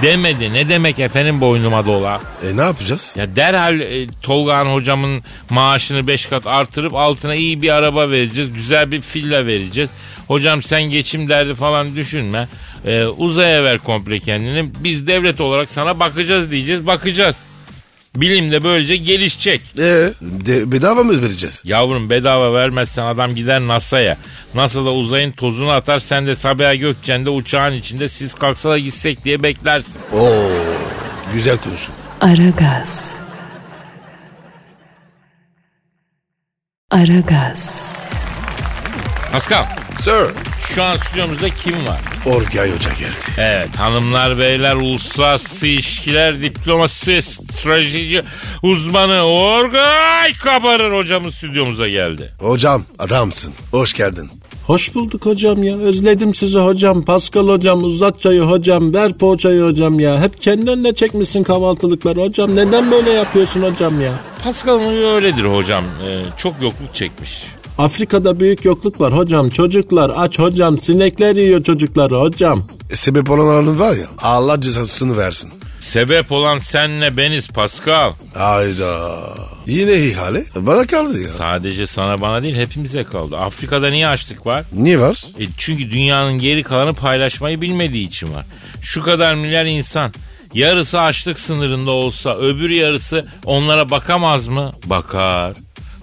Speaker 2: Demedi. Ne demek efendim boynuma dola?
Speaker 3: E ne yapacağız?
Speaker 2: Ya derhal e, Tolgahan hocamın maaşını 5 kat artırıp altına iyi bir araba vereceğiz. Güzel bir villa vereceğiz. Hocam sen geçim derdi falan düşünme. E, uzaya ver komple kendini. Biz devlet olarak sana bakacağız diyeceğiz. Bakacağız. Bilim de böylece gelişecek.
Speaker 3: E de, bedava mı vereceğiz?
Speaker 2: Yavrum bedava vermezsen adam gider NASA'ya. NASA'da uzayın tozunu atar sen de Sabiha Gökçen'de uçağın içinde siz kalksa da gitsek diye beklersin.
Speaker 3: Oo güzel konuştun.
Speaker 1: Aragaz. Aragaz.
Speaker 2: Pascal
Speaker 3: Sir.
Speaker 2: Şu an stüdyomuzda kim var?
Speaker 3: Orgay Hoca geldi.
Speaker 2: Evet hanımlar beyler uluslararası ilişkiler diplomasi strateji uzmanı Orgay Kabarır hocamız stüdyomuza geldi.
Speaker 3: Hocam adamsın. Hoş geldin.
Speaker 4: Hoş bulduk hocam ya. Özledim sizi hocam. Pascal hocam, uzat çayı hocam, ver poğaçayı hocam ya. Hep kendi önüne çekmişsin kahvaltılıkları hocam. Neden böyle yapıyorsun hocam ya?
Speaker 2: Pascal'ın öyledir hocam Ee, çok yokluk çekmiş.
Speaker 4: Afrika'da büyük yokluk var hocam. Çocuklar aç hocam. Sinekler yiyor çocukları hocam.
Speaker 3: E, sebep olanların var ya Allah cezasını versin.
Speaker 2: Sebep olan senle beniz Pascal.
Speaker 3: Hayda. Yine ihale bana kaldı ya.
Speaker 2: Sadece sana bana değil hepimize kaldı. Afrika'da niye açlık var?
Speaker 3: Niye var?
Speaker 2: E çünkü dünyanın geri kalanı paylaşmayı bilmediği için var. Şu kadar milyar insan yarısı açlık sınırında olsa öbür yarısı onlara bakamaz mı? Bakar.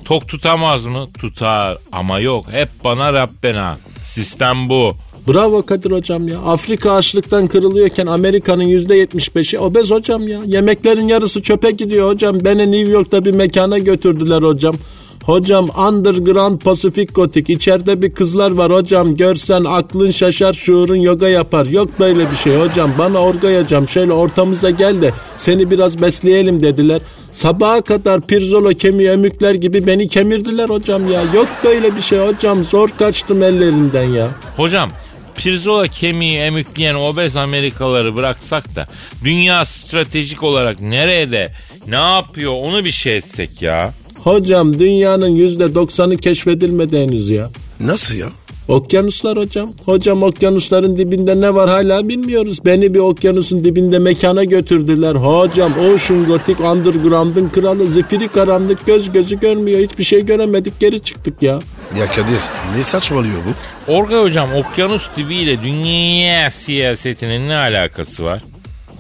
Speaker 2: Tok tutamaz mı? Tutar. Ama yok hep bana Rabbena. Sistem bu.
Speaker 4: Bravo Kadir hocam ya. Afrika açlıktan kırılıyorken Amerika'nın %75'i obez hocam ya. Yemeklerin yarısı çöpe gidiyor hocam. Beni New York'ta bir mekana götürdüler hocam. Hocam underground Pacific Gothic içeride bir kızlar var hocam görsen aklın şaşar şuurun yoga yapar yok böyle bir şey hocam bana orgay hocam şöyle ortamıza gel de seni biraz besleyelim dediler sabaha kadar pirzola kemiği emükler gibi beni kemirdiler hocam ya yok böyle bir şey hocam zor kaçtım ellerinden ya.
Speaker 2: Hocam pirzola kemiği emükleyen obez Amerikalıları bıraksak da dünya stratejik olarak nerede ne yapıyor onu bir şey etsek ya.
Speaker 4: Hocam dünyanın yüzde doksanı keşfedilmedi henüz ya.
Speaker 3: Nasıl ya?
Speaker 4: Okyanuslar hocam. Hocam okyanusların dibinde ne var hala bilmiyoruz. Beni bir okyanusun dibinde mekana götürdüler. Hocam Ocean Gothic Underground'ın kralı zifiri karanlık göz gözü görmüyor. Hiçbir şey göremedik geri çıktık ya.
Speaker 3: Ya Kadir ne saçmalıyor bu?
Speaker 2: Orga hocam okyanus dibiyle dünya siyasetinin ne alakası var?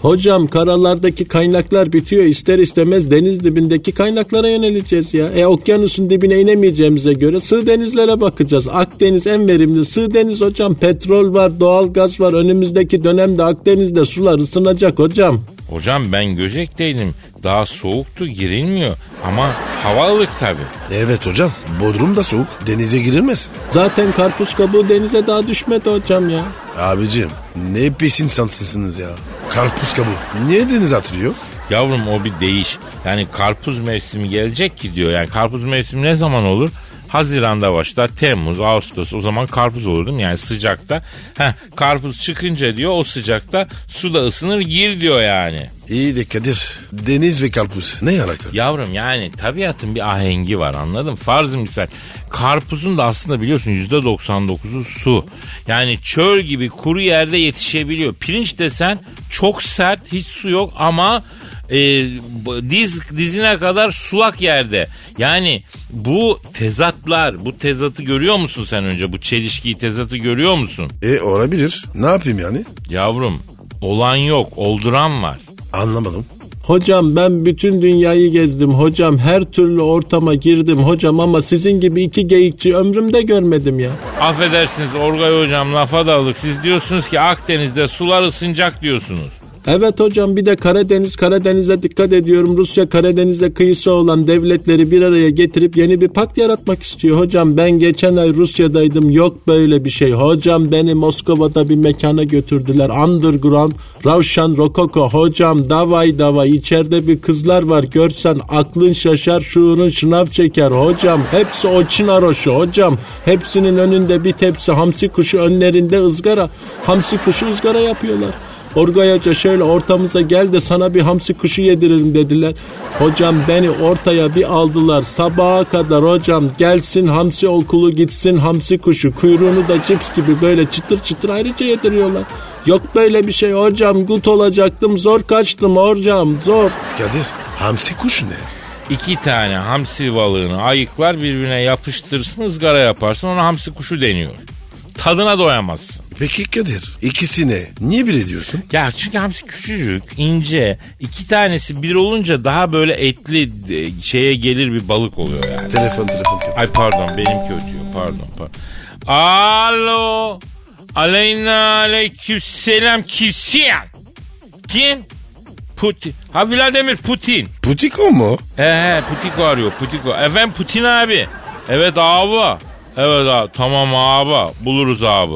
Speaker 4: Hocam karalardaki kaynaklar bitiyor. İster istemez deniz dibindeki kaynaklara yöneleceğiz ya. E okyanusun dibine inemeyeceğimize göre sığ denizlere bakacağız. Akdeniz en verimli sığ deniz hocam. Petrol var, doğal gaz var. Önümüzdeki dönemde Akdeniz'de sular ısınacak hocam.
Speaker 2: Hocam ben Göcek'teydim. Daha soğuktu girilmiyor. Ama hava ılık tabi.
Speaker 3: Evet hocam. Bodrum da soğuk. Denize girilmez.
Speaker 4: Zaten karpuz kabuğu denize daha düşmedi hocam ya.
Speaker 3: Abicim ne pis insansınız ya. Karpuz kabuğu. Niye denize atılıyor?
Speaker 2: Yavrum o bir değiş. Yani karpuz mevsimi gelecek ki diyor. Yani karpuz mevsimi ne zaman olur? Haziranda başlar. Temmuz, Ağustos o zaman karpuz olur değil mi? Yani sıcakta. Heh, karpuz çıkınca diyor o sıcakta suda ısınır gir diyor yani.
Speaker 3: İyi de Kadir. Deniz ve karpuz ne alaka?
Speaker 2: Yavrum yani tabiatın bir ahengi var anladın mı? Farzı misal karpuzun da aslında biliyorsun %99'u su. Yani çöl gibi kuru yerde yetişebiliyor. Pirinç desen çok sert hiç su yok ama e, diz dizine kadar sulak yerde. Yani bu tezatlar, bu tezatı görüyor musun sen önce? Bu çelişkiyi, tezatı görüyor musun?
Speaker 3: E olabilir. Ne yapayım yani?
Speaker 2: Yavrum olan yok, olduran var.
Speaker 3: Anlamadım.
Speaker 4: Hocam ben bütün dünyayı gezdim hocam her türlü ortama girdim hocam ama sizin gibi iki geyikçi ömrümde görmedim ya.
Speaker 2: Affedersiniz Orgay hocam lafa daldık. Siz diyorsunuz ki Akdeniz'de sular ısınacak diyorsunuz.
Speaker 4: Evet hocam bir de Karadeniz Karadeniz'e dikkat ediyorum. Rusya Karadeniz'e kıyısı olan devletleri bir araya getirip yeni bir pakt yaratmak istiyor. Hocam ben geçen ay Rusya'daydım yok böyle bir şey. Hocam beni Moskova'da bir mekana götürdüler. Underground, Ravşan Rokoko. Hocam davay davay içeride bir kızlar var. Görsen aklın şaşar şuurun şınav çeker. Hocam hepsi o çinaroşu hocam. Hepsinin önünde bir tepsi hamsi kuşu önlerinde ızgara. Hamsi kuşu ızgara yapıyorlar. Orgay Hoca şöyle ortamıza gel de sana bir hamsi kuşu yediririm dediler. Hocam beni ortaya bir aldılar sabaha kadar hocam gelsin hamsi okulu gitsin hamsi kuşu kuyruğunu da cips gibi böyle çıtır çıtır ayrıca yediriyorlar. Yok böyle bir şey hocam gut olacaktım zor kaçtım hocam zor.
Speaker 3: Kadir hamsi kuş ne?
Speaker 2: İki tane hamsi balığını ayıklar birbirine yapıştırsın ızgara yaparsın ona hamsi kuşu deniyor. Tadına doyamazsın.
Speaker 3: Peki Kadir ikisi ne? Niye bir ediyorsun?
Speaker 2: Ya çünkü hamsi küçücük, ince. iki tanesi bir olunca daha böyle etli e, şeye gelir bir balık oluyor yani.
Speaker 3: Telefon telefon. telefon.
Speaker 2: Ay pardon benimki ötüyor pardon pardon. Alo. Aleyna aleyküm selam kimsin? Kim? Putin. Ha Vladimir Putin.
Speaker 3: Putiko mu?
Speaker 2: He he Putiko arıyor Putiko. Efendim Putin abi. Evet abi. Evet abi tamam abi buluruz abi.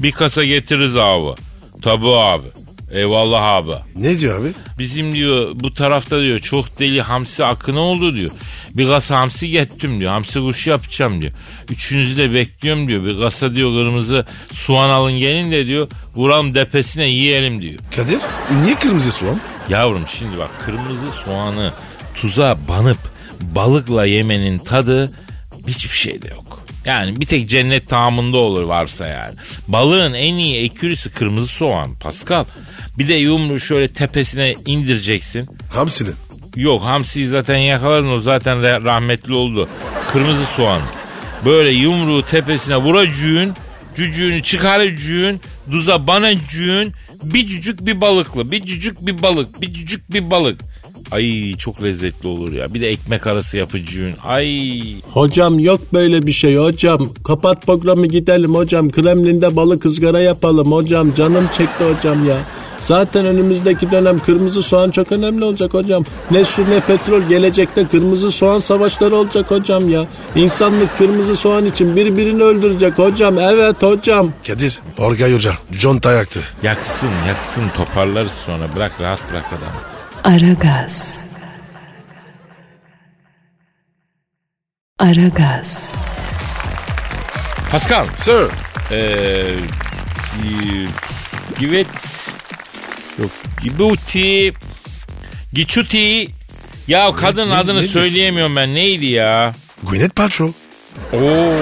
Speaker 2: Bir kasa getiririz abi. Tabii abi. Eyvallah abi.
Speaker 3: Ne diyor abi?
Speaker 2: Bizim diyor bu tarafta diyor çok deli hamsi akını oldu diyor. Bir kasa hamsi gettim diyor. Hamsi kuşu yapacağım diyor. Üçünüzü de bekliyorum diyor. Bir kasa diyor kırmızı soğan alın gelin de diyor. Vuralım depesine yiyelim diyor.
Speaker 3: Kadir niye kırmızı soğan?
Speaker 2: Yavrum şimdi bak kırmızı soğanı tuza banıp balıkla yemenin tadı hiçbir şeyde yok. Yani bir tek cennet tamında olur varsa yani. Balığın en iyi ekürisi kırmızı soğan Pascal. Bir de yumruğu şöyle tepesine indireceksin.
Speaker 3: Hamsinin.
Speaker 2: Yok hamsiyi zaten yakaladın o zaten rahmetli oldu. Kırmızı soğan. Böyle yumruğu tepesine vuracığın, cücüğünü çıkaracığın, duza banacığın, bir cücük bir balıklı, bir cücük bir balık, bir cücük bir balık. Ay çok lezzetli olur ya. Bir de ekmek arası yapıcığın. Ay
Speaker 4: Hocam yok böyle bir şey hocam. Kapat programı gidelim hocam. Kremlin'de balık ızgara yapalım hocam. Canım çekti hocam ya. Zaten önümüzdeki dönem kırmızı soğan çok önemli olacak hocam. Ne su ne petrol gelecekte kırmızı soğan savaşları olacak hocam ya. İnsanlık kırmızı soğan için birbirini öldürecek hocam. Evet hocam.
Speaker 3: Kadir Orgay Hoca John Tayaktı.
Speaker 2: yaksın yaksın toparlarız sonra. Bırak rahat bırak adamı.
Speaker 1: Aragaz. Aragaz.
Speaker 2: Pascal.
Speaker 3: Sir.
Speaker 2: Ee, Givet yok Gibuti Giçuti ya kadın
Speaker 3: ne-
Speaker 2: adını
Speaker 3: ne
Speaker 2: söyleyemiyorum ben neydi ya
Speaker 3: Gwyneth Paltrow.
Speaker 2: Oo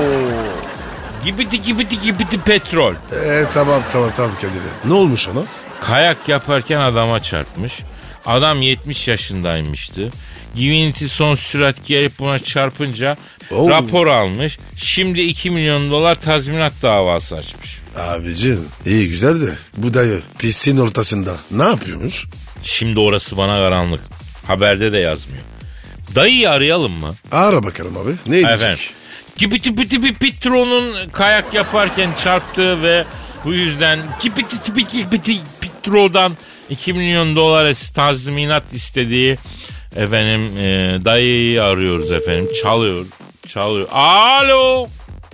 Speaker 2: Gibiti gibiti gibiti petrol
Speaker 3: Ee, tamam tamam tamam Kadir. Ne olmuş ona?
Speaker 2: kayak yaparken adama çarpmış adam 70 yaşındaymıştı Givinti son sürat gelip buna çarpınca
Speaker 3: Oo.
Speaker 2: rapor almış. Şimdi 2 milyon dolar tazminat davası açmış.
Speaker 3: Abicim iyi güzel de bu dayı pistin ortasında ne yapıyormuş?
Speaker 2: Şimdi orası bana karanlık. Haberde de yazmıyor. Dayıyı arayalım mı?
Speaker 3: Ara bakalım abi. Ne edecek?
Speaker 2: Efendim. Kipiti piti bir Pitro'nun kayak yaparken çarptığı ve bu yüzden kipiti tipi kipiti Pitro'dan 2 milyon dolar tazminat istediği efendim e, dayıyı arıyoruz efendim. Çalıyor. Çalıyor. Alo.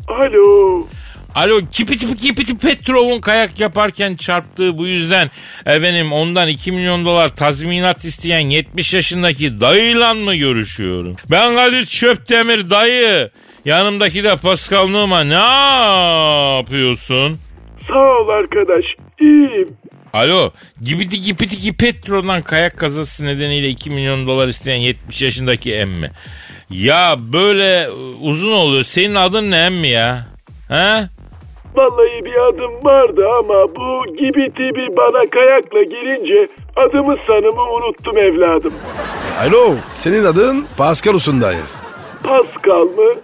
Speaker 5: Alo.
Speaker 2: Alo kipiti kipiti Petrov'un kayak yaparken çarptığı bu yüzden efendim ondan 2 milyon dolar tazminat isteyen 70 yaşındaki dayıyla mı görüşüyorum? Ben Kadir Çöptemir dayı. Yanımdaki de Pascal Numa. Ne yapıyorsun?
Speaker 5: Sağ ol arkadaş. İyiyim.
Speaker 2: Alo. Gibiti gipiti ki petrodan kayak kazası nedeniyle 2 milyon dolar isteyen 70 yaşındaki emmi. Ya böyle uzun oluyor. Senin adın ne emmi ya? He?
Speaker 5: Vallahi bir adım vardı ama bu gibi tibi bana kayakla gelince adımı sanımı unuttum evladım.
Speaker 3: Alo senin adın Pascal Usundayı.
Speaker 5: Pascal mı?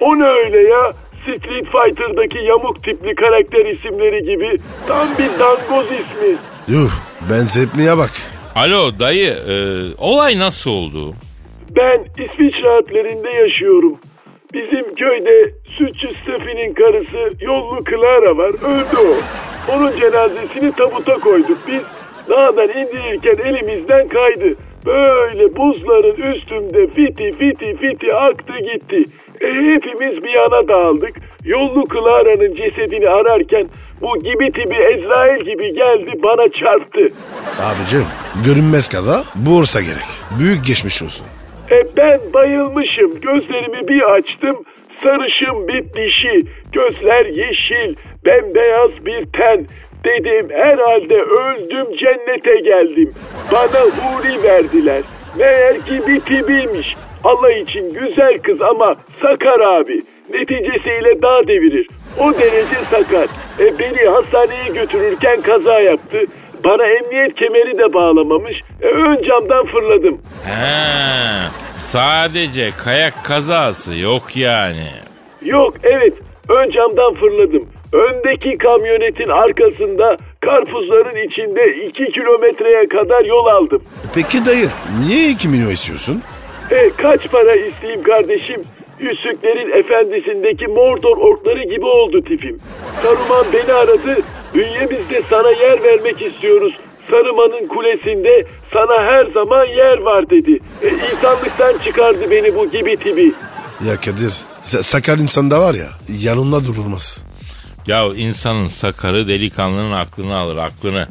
Speaker 5: O ne öyle ya? Street Fighter'daki yamuk tipli karakter isimleri gibi tam bir dangoz ismi.
Speaker 3: Yuh benzetmeye bak.
Speaker 2: Alo dayı e, olay nasıl oldu?
Speaker 5: Ben İsviçre Alplerinde yaşıyorum. Bizim köyde sütçü Steffi'nin karısı yollu Clara var. Öldü o. Onun cenazesini tabuta koyduk. Biz dağdan indirirken elimizden kaydı. Böyle buzların üstünde fiti fiti fiti aktı gitti. Hepimiz bir yana dağıldık. Yollu Clara'nın cesedini ararken bu gibi tibi Ezrail gibi geldi bana çarptı.
Speaker 3: Abicim görünmez kaza Bursa gerek. Büyük geçmiş olsun.
Speaker 5: E ben bayılmışım. Gözlerimi bir açtım. Sarışın bir dişi. Gözler yeşil. Bembeyaz bir ten. Dedim herhalde öldüm cennete geldim. Bana huri verdiler. Meğer ki bir tibiymiş. Allah için güzel kız ama sakar abi. Neticesiyle dağ devirir. O derece sakar. E beni hastaneye götürürken kaza yaptı. Bana emniyet kemeri de bağlamamış. E ön camdan fırladım.
Speaker 2: He, sadece kayak kazası yok yani.
Speaker 5: Yok evet ön camdan fırladım. Öndeki kamyonetin arkasında karpuzların içinde 2 kilometreye kadar yol aldım.
Speaker 3: Peki dayı niye 2 milyon istiyorsun?
Speaker 5: E kaç para isteyeyim kardeşim? Yüzüklerin efendisindeki Mordor orkları gibi oldu tipim. Saruman beni aradı. Bünyemizde sana yer vermek istiyoruz. Saruman'ın kulesinde sana her zaman yer var dedi. E, insanlıktan çıkardı beni bu gibi tibi.
Speaker 3: Ya Kadir sa- sakar insan da var ya yanında durulmaz.
Speaker 2: Ya insanın sakarı delikanlının aklını alır aklını.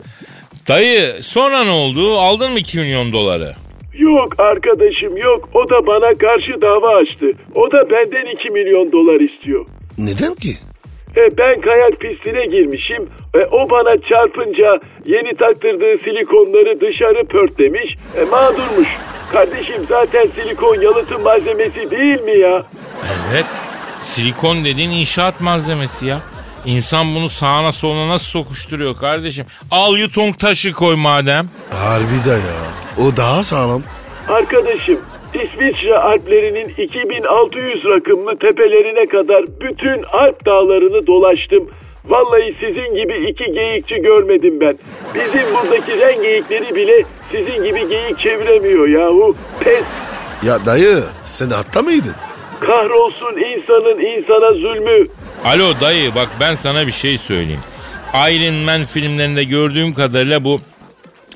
Speaker 2: Dayı sonra ne oldu? Aldın mı 2 milyon doları?
Speaker 5: Yok arkadaşım yok. O da bana karşı dava açtı. O da benden 2 milyon dolar istiyor.
Speaker 3: Neden ki?
Speaker 5: E, ben kayak pistine girmişim. E, o bana çarpınca yeni taktırdığı silikonları dışarı pörtlemiş. E, mağdurmuş. Kardeşim zaten silikon yalıtım malzemesi değil mi ya?
Speaker 2: Evet. Silikon dediğin inşaat malzemesi ya. İnsan bunu sağına soluna nasıl sokuşturuyor kardeşim? Al yutong taşı koy madem.
Speaker 3: Harbi de ya. O daha sağlam.
Speaker 5: Arkadaşım İsviçre Alplerinin 2600 rakımlı tepelerine kadar bütün Alp dağlarını dolaştım. Vallahi sizin gibi iki geyikçi görmedim ben. Bizim buradaki ren geyikleri bile sizin gibi geyik çeviremiyor yahu. Pes.
Speaker 3: Ya dayı sen hatta mıydın?
Speaker 5: Kahrolsun insanın insana zulmü.
Speaker 2: Alo dayı bak ben sana bir şey söyleyeyim. Iron Man filmlerinde gördüğüm kadarıyla bu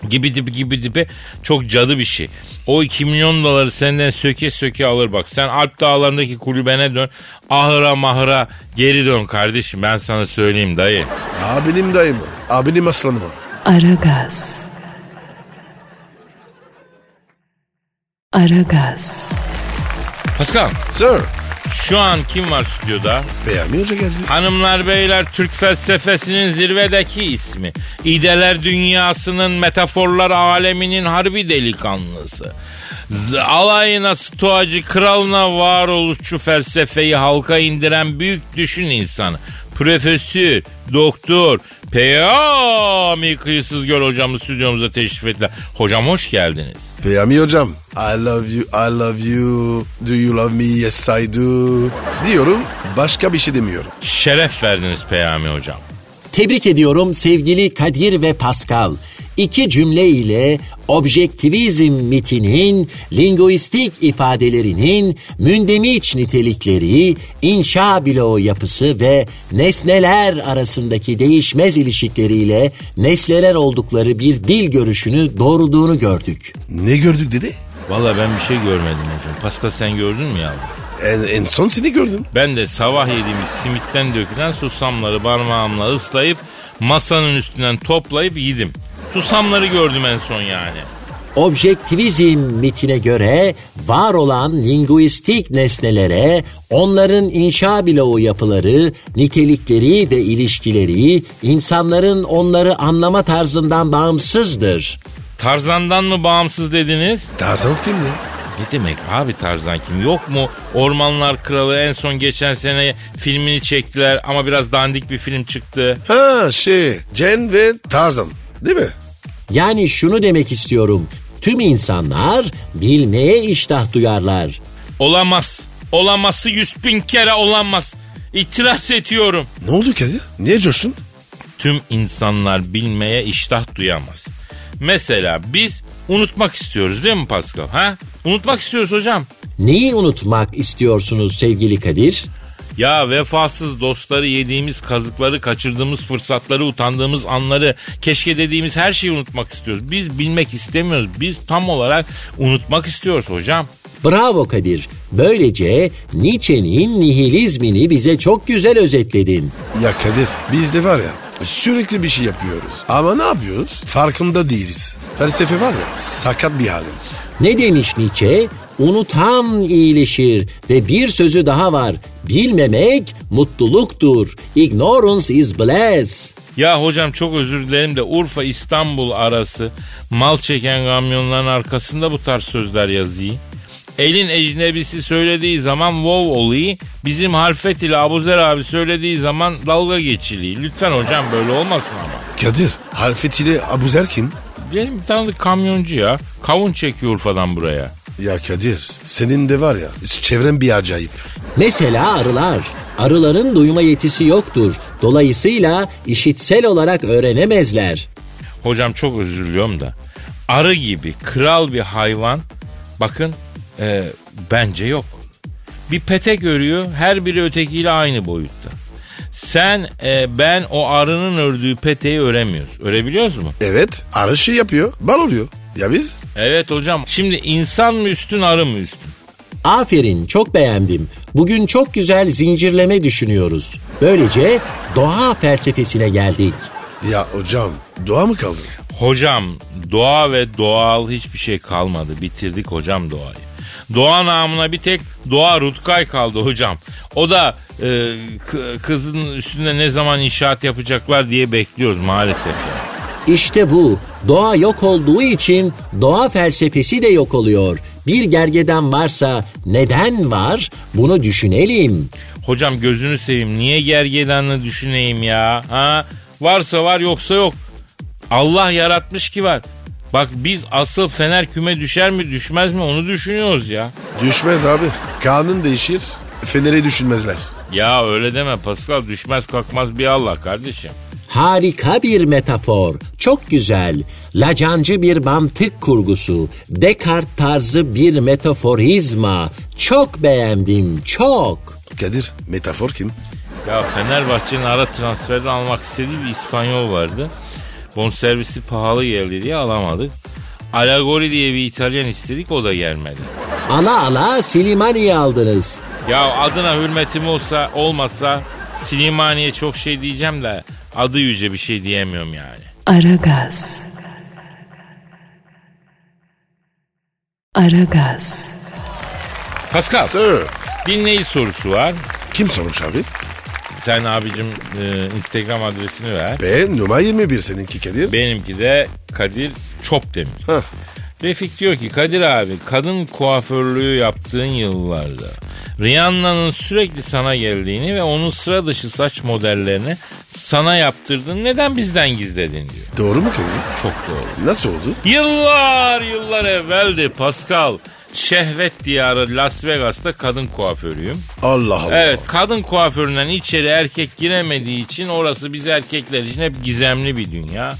Speaker 2: gibi tipi gibi tipi çok cadı bir şey. O 2 milyon doları senden söke söke alır bak. Sen Alp dağlarındaki kulübene dön. Ahıra mahıra geri dön kardeşim ben sana söyleyeyim dayı.
Speaker 3: Abinim dayımı. Abinim aslanımı.
Speaker 1: Aragaz. Aragaz.
Speaker 2: Pascal
Speaker 3: Sir.
Speaker 2: Şu an kim var stüdyoda?
Speaker 3: Beyami Hoca geldi.
Speaker 2: Hanımlar beyler Türk felsefesinin zirvedeki ismi. İdeler dünyasının metaforlar aleminin harbi delikanlısı. Z- alayına stoacı kralına varoluşçu felsefeyi halka indiren büyük düşün insanı. Profesör, doktor, Peyami Kıyısız Göl hocamız stüdyomuza teşrif ettiler. Hocam hoş geldiniz.
Speaker 3: Beyami Hocam. I love you, I love you. Do you love me? Yes I do. Diyorum. Başka bir şey demiyorum.
Speaker 2: Şeref verdiniz Peyami hocam.
Speaker 6: Tebrik ediyorum sevgili Kadir ve Pascal. İki cümle ile objektivizm mitinin, linguistik ifadelerinin, mündemiş nitelikleri, inşa bloğu yapısı ve nesneler arasındaki değişmez ilişkileriyle nesneler oldukları bir dil görüşünü doğrulduğunu gördük.
Speaker 3: Ne gördük dedi?
Speaker 2: Valla ben bir şey görmedim hocam. Pascal sen gördün mü yavrum?
Speaker 3: En, en son seni gördüm.
Speaker 2: Ben de sabah yediğimiz simitten dökülen susamları parmağımla ıslayıp masanın üstünden toplayıp yedim. Susamları gördüm en son yani.
Speaker 6: Objektivizm mitine göre var olan linguistik nesnelere onların inşa bloğu yapıları, nitelikleri ve ilişkileri insanların onları anlama tarzından bağımsızdır.
Speaker 2: Tarzan'dan mı bağımsız dediniz?
Speaker 3: Tarzan kim ne?
Speaker 2: Demek abi Tarzan kim? Yok mu Ormanlar Kralı en son geçen sene filmini çektiler ama biraz dandik bir film çıktı.
Speaker 3: Ha şey Jen ve Tarzan değil mi?
Speaker 6: Yani şunu demek istiyorum. Tüm insanlar bilmeye iştah duyarlar.
Speaker 2: Olamaz. Olaması yüz bin kere olamaz. İtiraz ediyorum.
Speaker 3: Ne oldu Kadir? Niye coştun?
Speaker 2: Tüm insanlar bilmeye iştah duyamaz. Mesela biz unutmak istiyoruz değil mi Pascal? Ha? Unutmak istiyoruz hocam.
Speaker 6: Neyi unutmak istiyorsunuz sevgili Kadir?
Speaker 2: Ya vefasız dostları yediğimiz kazıkları, kaçırdığımız fırsatları, utandığımız anları, keşke dediğimiz her şeyi unutmak istiyoruz. Biz bilmek istemiyoruz. Biz tam olarak unutmak istiyoruz hocam.
Speaker 6: Bravo Kadir. Böylece Nietzsche'nin nihilizmini bize çok güzel özetledin.
Speaker 3: Ya Kadir biz de var ya sürekli bir şey yapıyoruz. Ama ne yapıyoruz? Farkında değiliz. Felsefe var ya sakat bir halim.
Speaker 6: Ne demiş Nietzsche? Unutan iyileşir ve bir sözü daha var. Bilmemek mutluluktur. Ignorance is bliss.
Speaker 2: Ya hocam çok özür dilerim de Urfa İstanbul arası mal çeken kamyonların arkasında bu tarz sözler yazıyor. Elin ecnebisi söylediği zaman wow oluyor. Bizim Harfet ile Abuzer abi söylediği zaman dalga geçiliyor. Lütfen hocam böyle olmasın ama.
Speaker 3: Kadir Halfet ile Abuzer kim?
Speaker 2: Diyelim bir tanıdık kamyoncu ya. Kavun çekiyor Urfa'dan buraya.
Speaker 3: Ya Kadir senin de var ya çevren bir acayip.
Speaker 6: Mesela arılar. Arıların duyma yetisi yoktur. Dolayısıyla işitsel olarak öğrenemezler.
Speaker 2: Hocam çok özür diliyorum da. Arı gibi kral bir hayvan bakın e, bence yok. Bir petek örüyor her biri ötekiyle aynı boyutta. Sen e, ben o arının ördüğü peteği öremiyoruz. Örebiliyoruz mu?
Speaker 3: Evet arı şey yapıyor bal oluyor. Ya biz?
Speaker 2: Evet hocam. Şimdi insan mı üstün arı mı üstün?
Speaker 6: Aferin çok beğendim. Bugün çok güzel zincirleme düşünüyoruz. Böylece doğa felsefesine geldik.
Speaker 3: Ya hocam doğa mı kaldı?
Speaker 2: Hocam doğa ve doğal hiçbir şey kalmadı. Bitirdik hocam doğayı. Doğa namına bir tek doğa Rutkay kaldı hocam. O da e, kızın üstünde ne zaman inşaat yapacaklar diye bekliyoruz maalesef.
Speaker 6: İşte bu. Doğa yok olduğu için doğa felsefesi de yok oluyor. Bir gergeden varsa neden var? Bunu düşünelim.
Speaker 2: Hocam gözünü seveyim niye gergedanını düşüneyim ya? Ha? Varsa var yoksa yok. Allah yaratmış ki var. Bak biz asıl fener küme düşer mi düşmez mi onu düşünüyoruz ya.
Speaker 3: Düşmez abi. Kanun değişir. Feneri düşünmezler.
Speaker 2: Ya öyle deme Pascal düşmez kalkmaz bir Allah kardeşim.
Speaker 6: Harika bir metafor. Çok güzel. Lacancı bir mantık kurgusu. Descartes tarzı bir metaforizma. Çok beğendim. Çok.
Speaker 3: Kadir metafor kim?
Speaker 2: Ya Fenerbahçe'nin ara transferde almak istediği bir İspanyol vardı. Bonservisi pahalı geldi diye alamadık. Alagori diye bir İtalyan istedik o da gelmedi.
Speaker 6: Ala ala Silimani'yi aldınız.
Speaker 2: Ya adına hürmetim olsa olmasa Silimani'ye çok şey diyeceğim de adı yüce bir şey diyemiyorum yani.
Speaker 1: Aragaz. Aragaz.
Speaker 2: Pascal
Speaker 3: Sir.
Speaker 2: dinleyici sorusu var.
Speaker 3: Kim sormuş abi?
Speaker 2: Sen abicim e, Instagram adresini ver.
Speaker 3: B numara 21 seninki Kadir.
Speaker 2: Benimki de Kadir Çopdemir.
Speaker 3: Hah.
Speaker 2: Refik diyor ki Kadir abi kadın kuaförlüğü yaptığın yıllarda Rihanna'nın sürekli sana geldiğini ve onun sıra dışı saç modellerini sana yaptırdığını neden bizden gizledin diyor.
Speaker 3: Doğru mu Kadir?
Speaker 2: Çok doğru.
Speaker 3: Nasıl oldu?
Speaker 2: Yıllar yıllar evveldi Pascal. Şehvet diyarı Las Vegas'ta kadın kuaförüyüm.
Speaker 3: Allah Allah.
Speaker 2: Evet kadın kuaföründen içeri erkek giremediği için orası biz erkekler için hep gizemli bir dünya.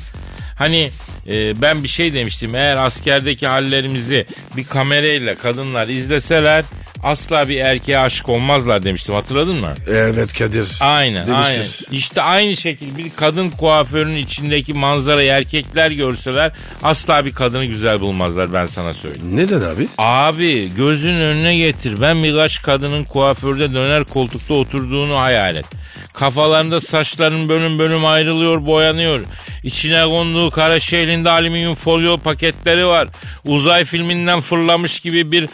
Speaker 2: Hani e, ben bir şey demiştim eğer askerdeki hallerimizi bir kamerayla kadınlar izleseler asla bir erkeğe aşık olmazlar demiştim hatırladın mı?
Speaker 3: Evet Kadir.
Speaker 2: Aynen
Speaker 3: Demiştir.
Speaker 2: aynen. İşte aynı şekilde bir kadın kuaförünün içindeki manzarayı erkekler görseler asla bir kadını güzel bulmazlar ben sana söyleyeyim.
Speaker 3: Neden abi?
Speaker 2: Abi gözün önüne getir. Ben birkaç kadının kuaförde döner koltukta oturduğunu hayal et. Kafalarında saçların bölüm bölüm ayrılıyor, boyanıyor. İçine konduğu kara şehrinde alüminyum folyo paketleri var. Uzay filminden fırlamış gibi bir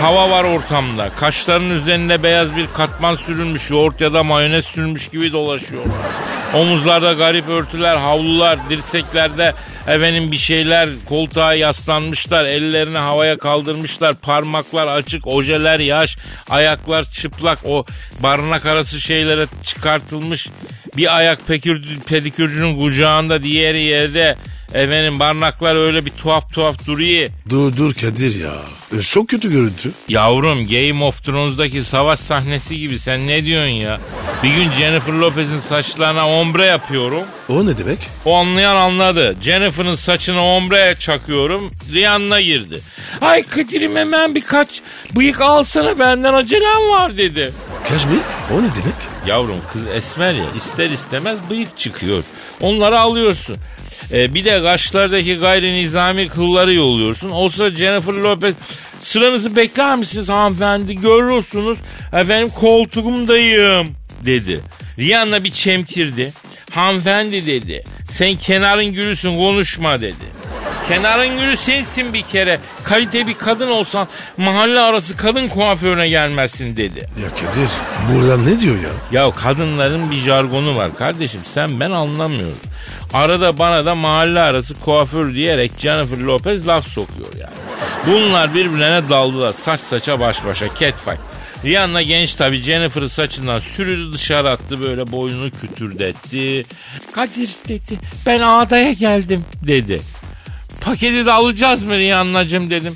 Speaker 2: hava var ortamda. Kaşların üzerinde beyaz bir katman sürülmüş, yoğurt ya da mayonez sürülmüş gibi dolaşıyorlar. Omuzlarda garip örtüler, havlular, dirseklerde efendim bir şeyler koltuğa yaslanmışlar, ellerini havaya kaldırmışlar, parmaklar açık, ojeler yaş, ayaklar çıplak, o barınak arası şeylere çıkartılmış. Bir ayak pekür, pedikürcünün kucağında, diğeri yerde. Efendim barnaklar öyle bir tuhaf tuhaf duruyor.
Speaker 3: Dur dur Kadir ya. E, Çok kötü görüntü.
Speaker 2: Yavrum Game of Thrones'daki savaş sahnesi gibi sen ne diyorsun ya? Bir gün Jennifer Lopez'in saçlarına ombre yapıyorum.
Speaker 3: O ne demek?
Speaker 2: O anlayan anladı. Jennifer'ın saçına ombre çakıyorum. Rihanna girdi. Ay Kadir'im hemen birkaç bıyık alsana benden acelem var dedi.
Speaker 3: Kaç bıyık? O ne demek?
Speaker 2: Yavrum kız esmer ya ister istemez bıyık çıkıyor. Onları alıyorsun. Ee, bir de kaşlardaki gayri nizami kılları yolluyorsun. O sırada Jennifer Lopez sıranızı bekler misiniz hanımefendi görüyorsunuz. Efendim koltuğumdayım dedi. Rihanna bir çemkirdi. Hanımefendi dedi. Sen kenarın gülüsün konuşma dedi. Kenarın gülü sensin bir kere. Kalite bir kadın olsan mahalle arası kadın kuaförüne gelmezsin dedi.
Speaker 3: Ya Kadir buradan ne diyor ya?
Speaker 2: Ya kadınların bir jargonu var kardeşim sen ben anlamıyorum. Arada bana da mahalle arası kuaför diyerek Jennifer Lopez laf sokuyor yani. Bunlar birbirlerine daldılar saç saça baş başa catfight. Rihanna genç tabi Jennifer'ı saçından sürüdü dışarı attı böyle boynunu kütürdetti. Kadir dedi ben ağdaya geldim dedi. Paketi de alacağız mı Rihanna'cım dedim.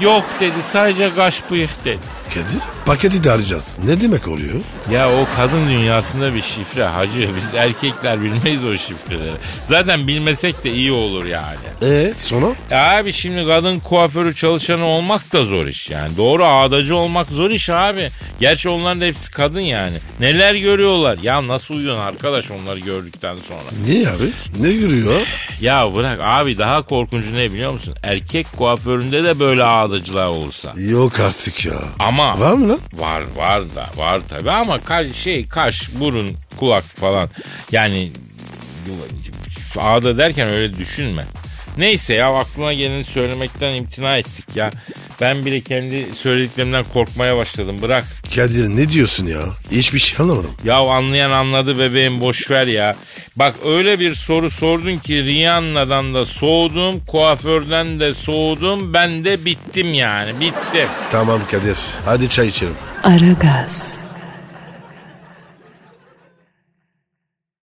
Speaker 2: Yok dedi sadece kaş bıyık dedi.
Speaker 3: Kadir paketi de arayacağız. Ne demek oluyor?
Speaker 2: Ya o kadın dünyasında bir şifre hacı. Biz erkekler bilmeyiz o şifreleri. Zaten bilmesek de iyi olur yani.
Speaker 3: E sonra?
Speaker 2: Ya abi şimdi kadın kuaförü çalışanı olmak da zor iş yani. Doğru ağdacı olmak zor iş abi. Gerçi onların da hepsi kadın yani. Neler görüyorlar. Ya nasıl uyuyorsun arkadaş onları gördükten sonra.
Speaker 3: Niye abi? Ne görüyor?
Speaker 2: Ya bırak abi daha korkuncu ne biliyor musun? Erkek kuaföründe de böyle ağdacılar olursa.
Speaker 3: Yok artık ya.
Speaker 2: Ama
Speaker 3: Var mı lan?
Speaker 2: Var var da var tabi ama ka- şey kaş, burun, kulak falan yani ağda derken öyle düşünme. Neyse ya aklıma geleni söylemekten imtina ettik ya. Ben bile kendi söylediklerimden korkmaya başladım. Bırak.
Speaker 3: Kadir ne diyorsun ya? Hiçbir şey anlamadım.
Speaker 2: Ya anlayan anladı bebeğim boş ver ya. Bak öyle bir soru sordun ki Rihanna'dan da soğudum, kuaförden de soğudum, ben de bittim yani. Bittim.
Speaker 3: Tamam Kadir. Hadi çay içelim.
Speaker 1: Aragaz.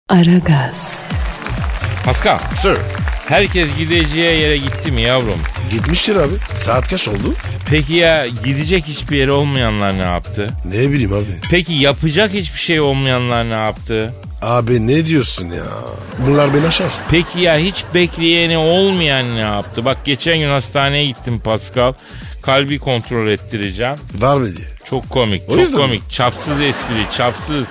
Speaker 1: Aragaz.
Speaker 2: Pascal,
Speaker 3: Sir.
Speaker 2: Herkes gideceği yere gitti mi yavrum?
Speaker 3: Gitmiştir abi. Saat kaç oldu?
Speaker 2: Peki ya gidecek hiçbir yere olmayanlar ne yaptı?
Speaker 3: Ne bileyim abi.
Speaker 2: Peki yapacak hiçbir şey olmayanlar ne yaptı?
Speaker 3: Abi ne diyorsun ya? Bunlar beni aşar.
Speaker 2: Peki ya hiç bekleyeni olmayan ne yaptı? Bak geçen gün hastaneye gittim Pascal. Kalbi kontrol ettireceğim.
Speaker 3: Var mı diye.
Speaker 2: Çok komik,
Speaker 3: O
Speaker 2: çok
Speaker 3: yüzden mi?
Speaker 2: komik. Çapsız espri, çapsız.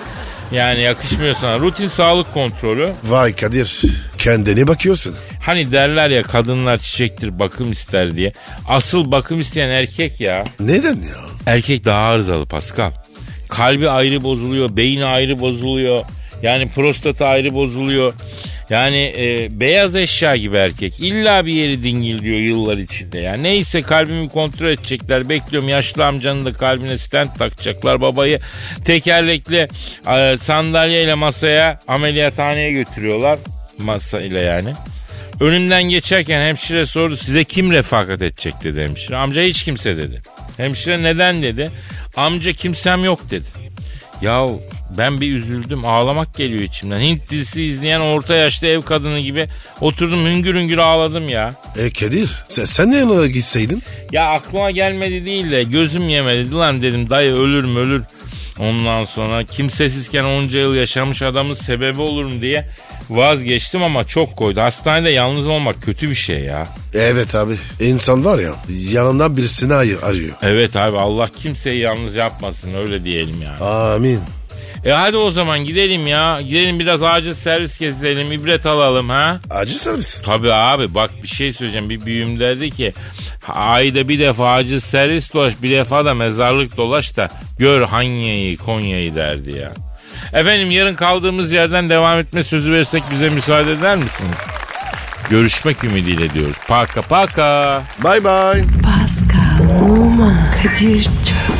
Speaker 2: Yani yakışmıyor sana. Rutin sağlık kontrolü.
Speaker 3: Vay Kadir. Kendine bakıyorsun.
Speaker 2: Hani derler ya kadınlar çiçektir bakım ister diye. Asıl bakım isteyen erkek ya.
Speaker 3: Neden ya?
Speaker 2: Erkek daha arızalı Pascal. Kalbi ayrı bozuluyor, beyni ayrı bozuluyor. Yani prostatı ayrı bozuluyor. Yani e, beyaz eşya gibi erkek. İlla bir yeri dingil diyor yıllar içinde. Yani neyse kalbimi kontrol edecekler. Bekliyorum yaşlı amcanın da kalbine stent takacaklar. Babayı tekerlekli e, sandalyeyle masaya ameliyathaneye götürüyorlar. Masa ile yani. Önünden geçerken hemşire sordu size kim refakat edecek dedi hemşire. Amca hiç kimse dedi. Hemşire neden dedi. Amca kimsem yok dedi. Ya ben bir üzüldüm ağlamak geliyor içimden. Hint dizisi izleyen orta yaşlı ev kadını gibi oturdum hüngür hüngür ağladım ya.
Speaker 3: E Kadir sen, sen de yanına gitseydin?
Speaker 2: Ya aklıma gelmedi değil de gözüm yemedi lan dedim dayı ölür mü ölür. Ondan sonra kimsesizken onca yıl yaşamış adamın sebebi olurum diye vazgeçtim ama çok koydu. Hastanede yalnız olmak kötü bir şey ya.
Speaker 3: Evet abi. İnsan var ya yanından birisini ay- arıyor.
Speaker 2: Evet abi Allah kimseyi yalnız yapmasın öyle diyelim yani.
Speaker 3: Amin.
Speaker 2: E hadi o zaman gidelim ya. Gidelim biraz acil servis gezelim, ibret alalım ha.
Speaker 3: Acil servis.
Speaker 2: Tabii abi bak bir şey söyleyeceğim. Bir büyüm derdi ki ayda bir defa acil servis dolaş bir defa da mezarlık dolaş da gör Hanya'yı Konya'yı derdi ya. Efendim yarın kaldığımız yerden devam etme sözü versek bize müsaade eder misiniz? Görüşmek ümidiyle diyoruz. Paka paka.
Speaker 3: Bye bye.
Speaker 1: Pascal, Oman, Kadir çok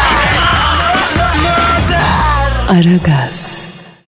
Speaker 1: Aragaz.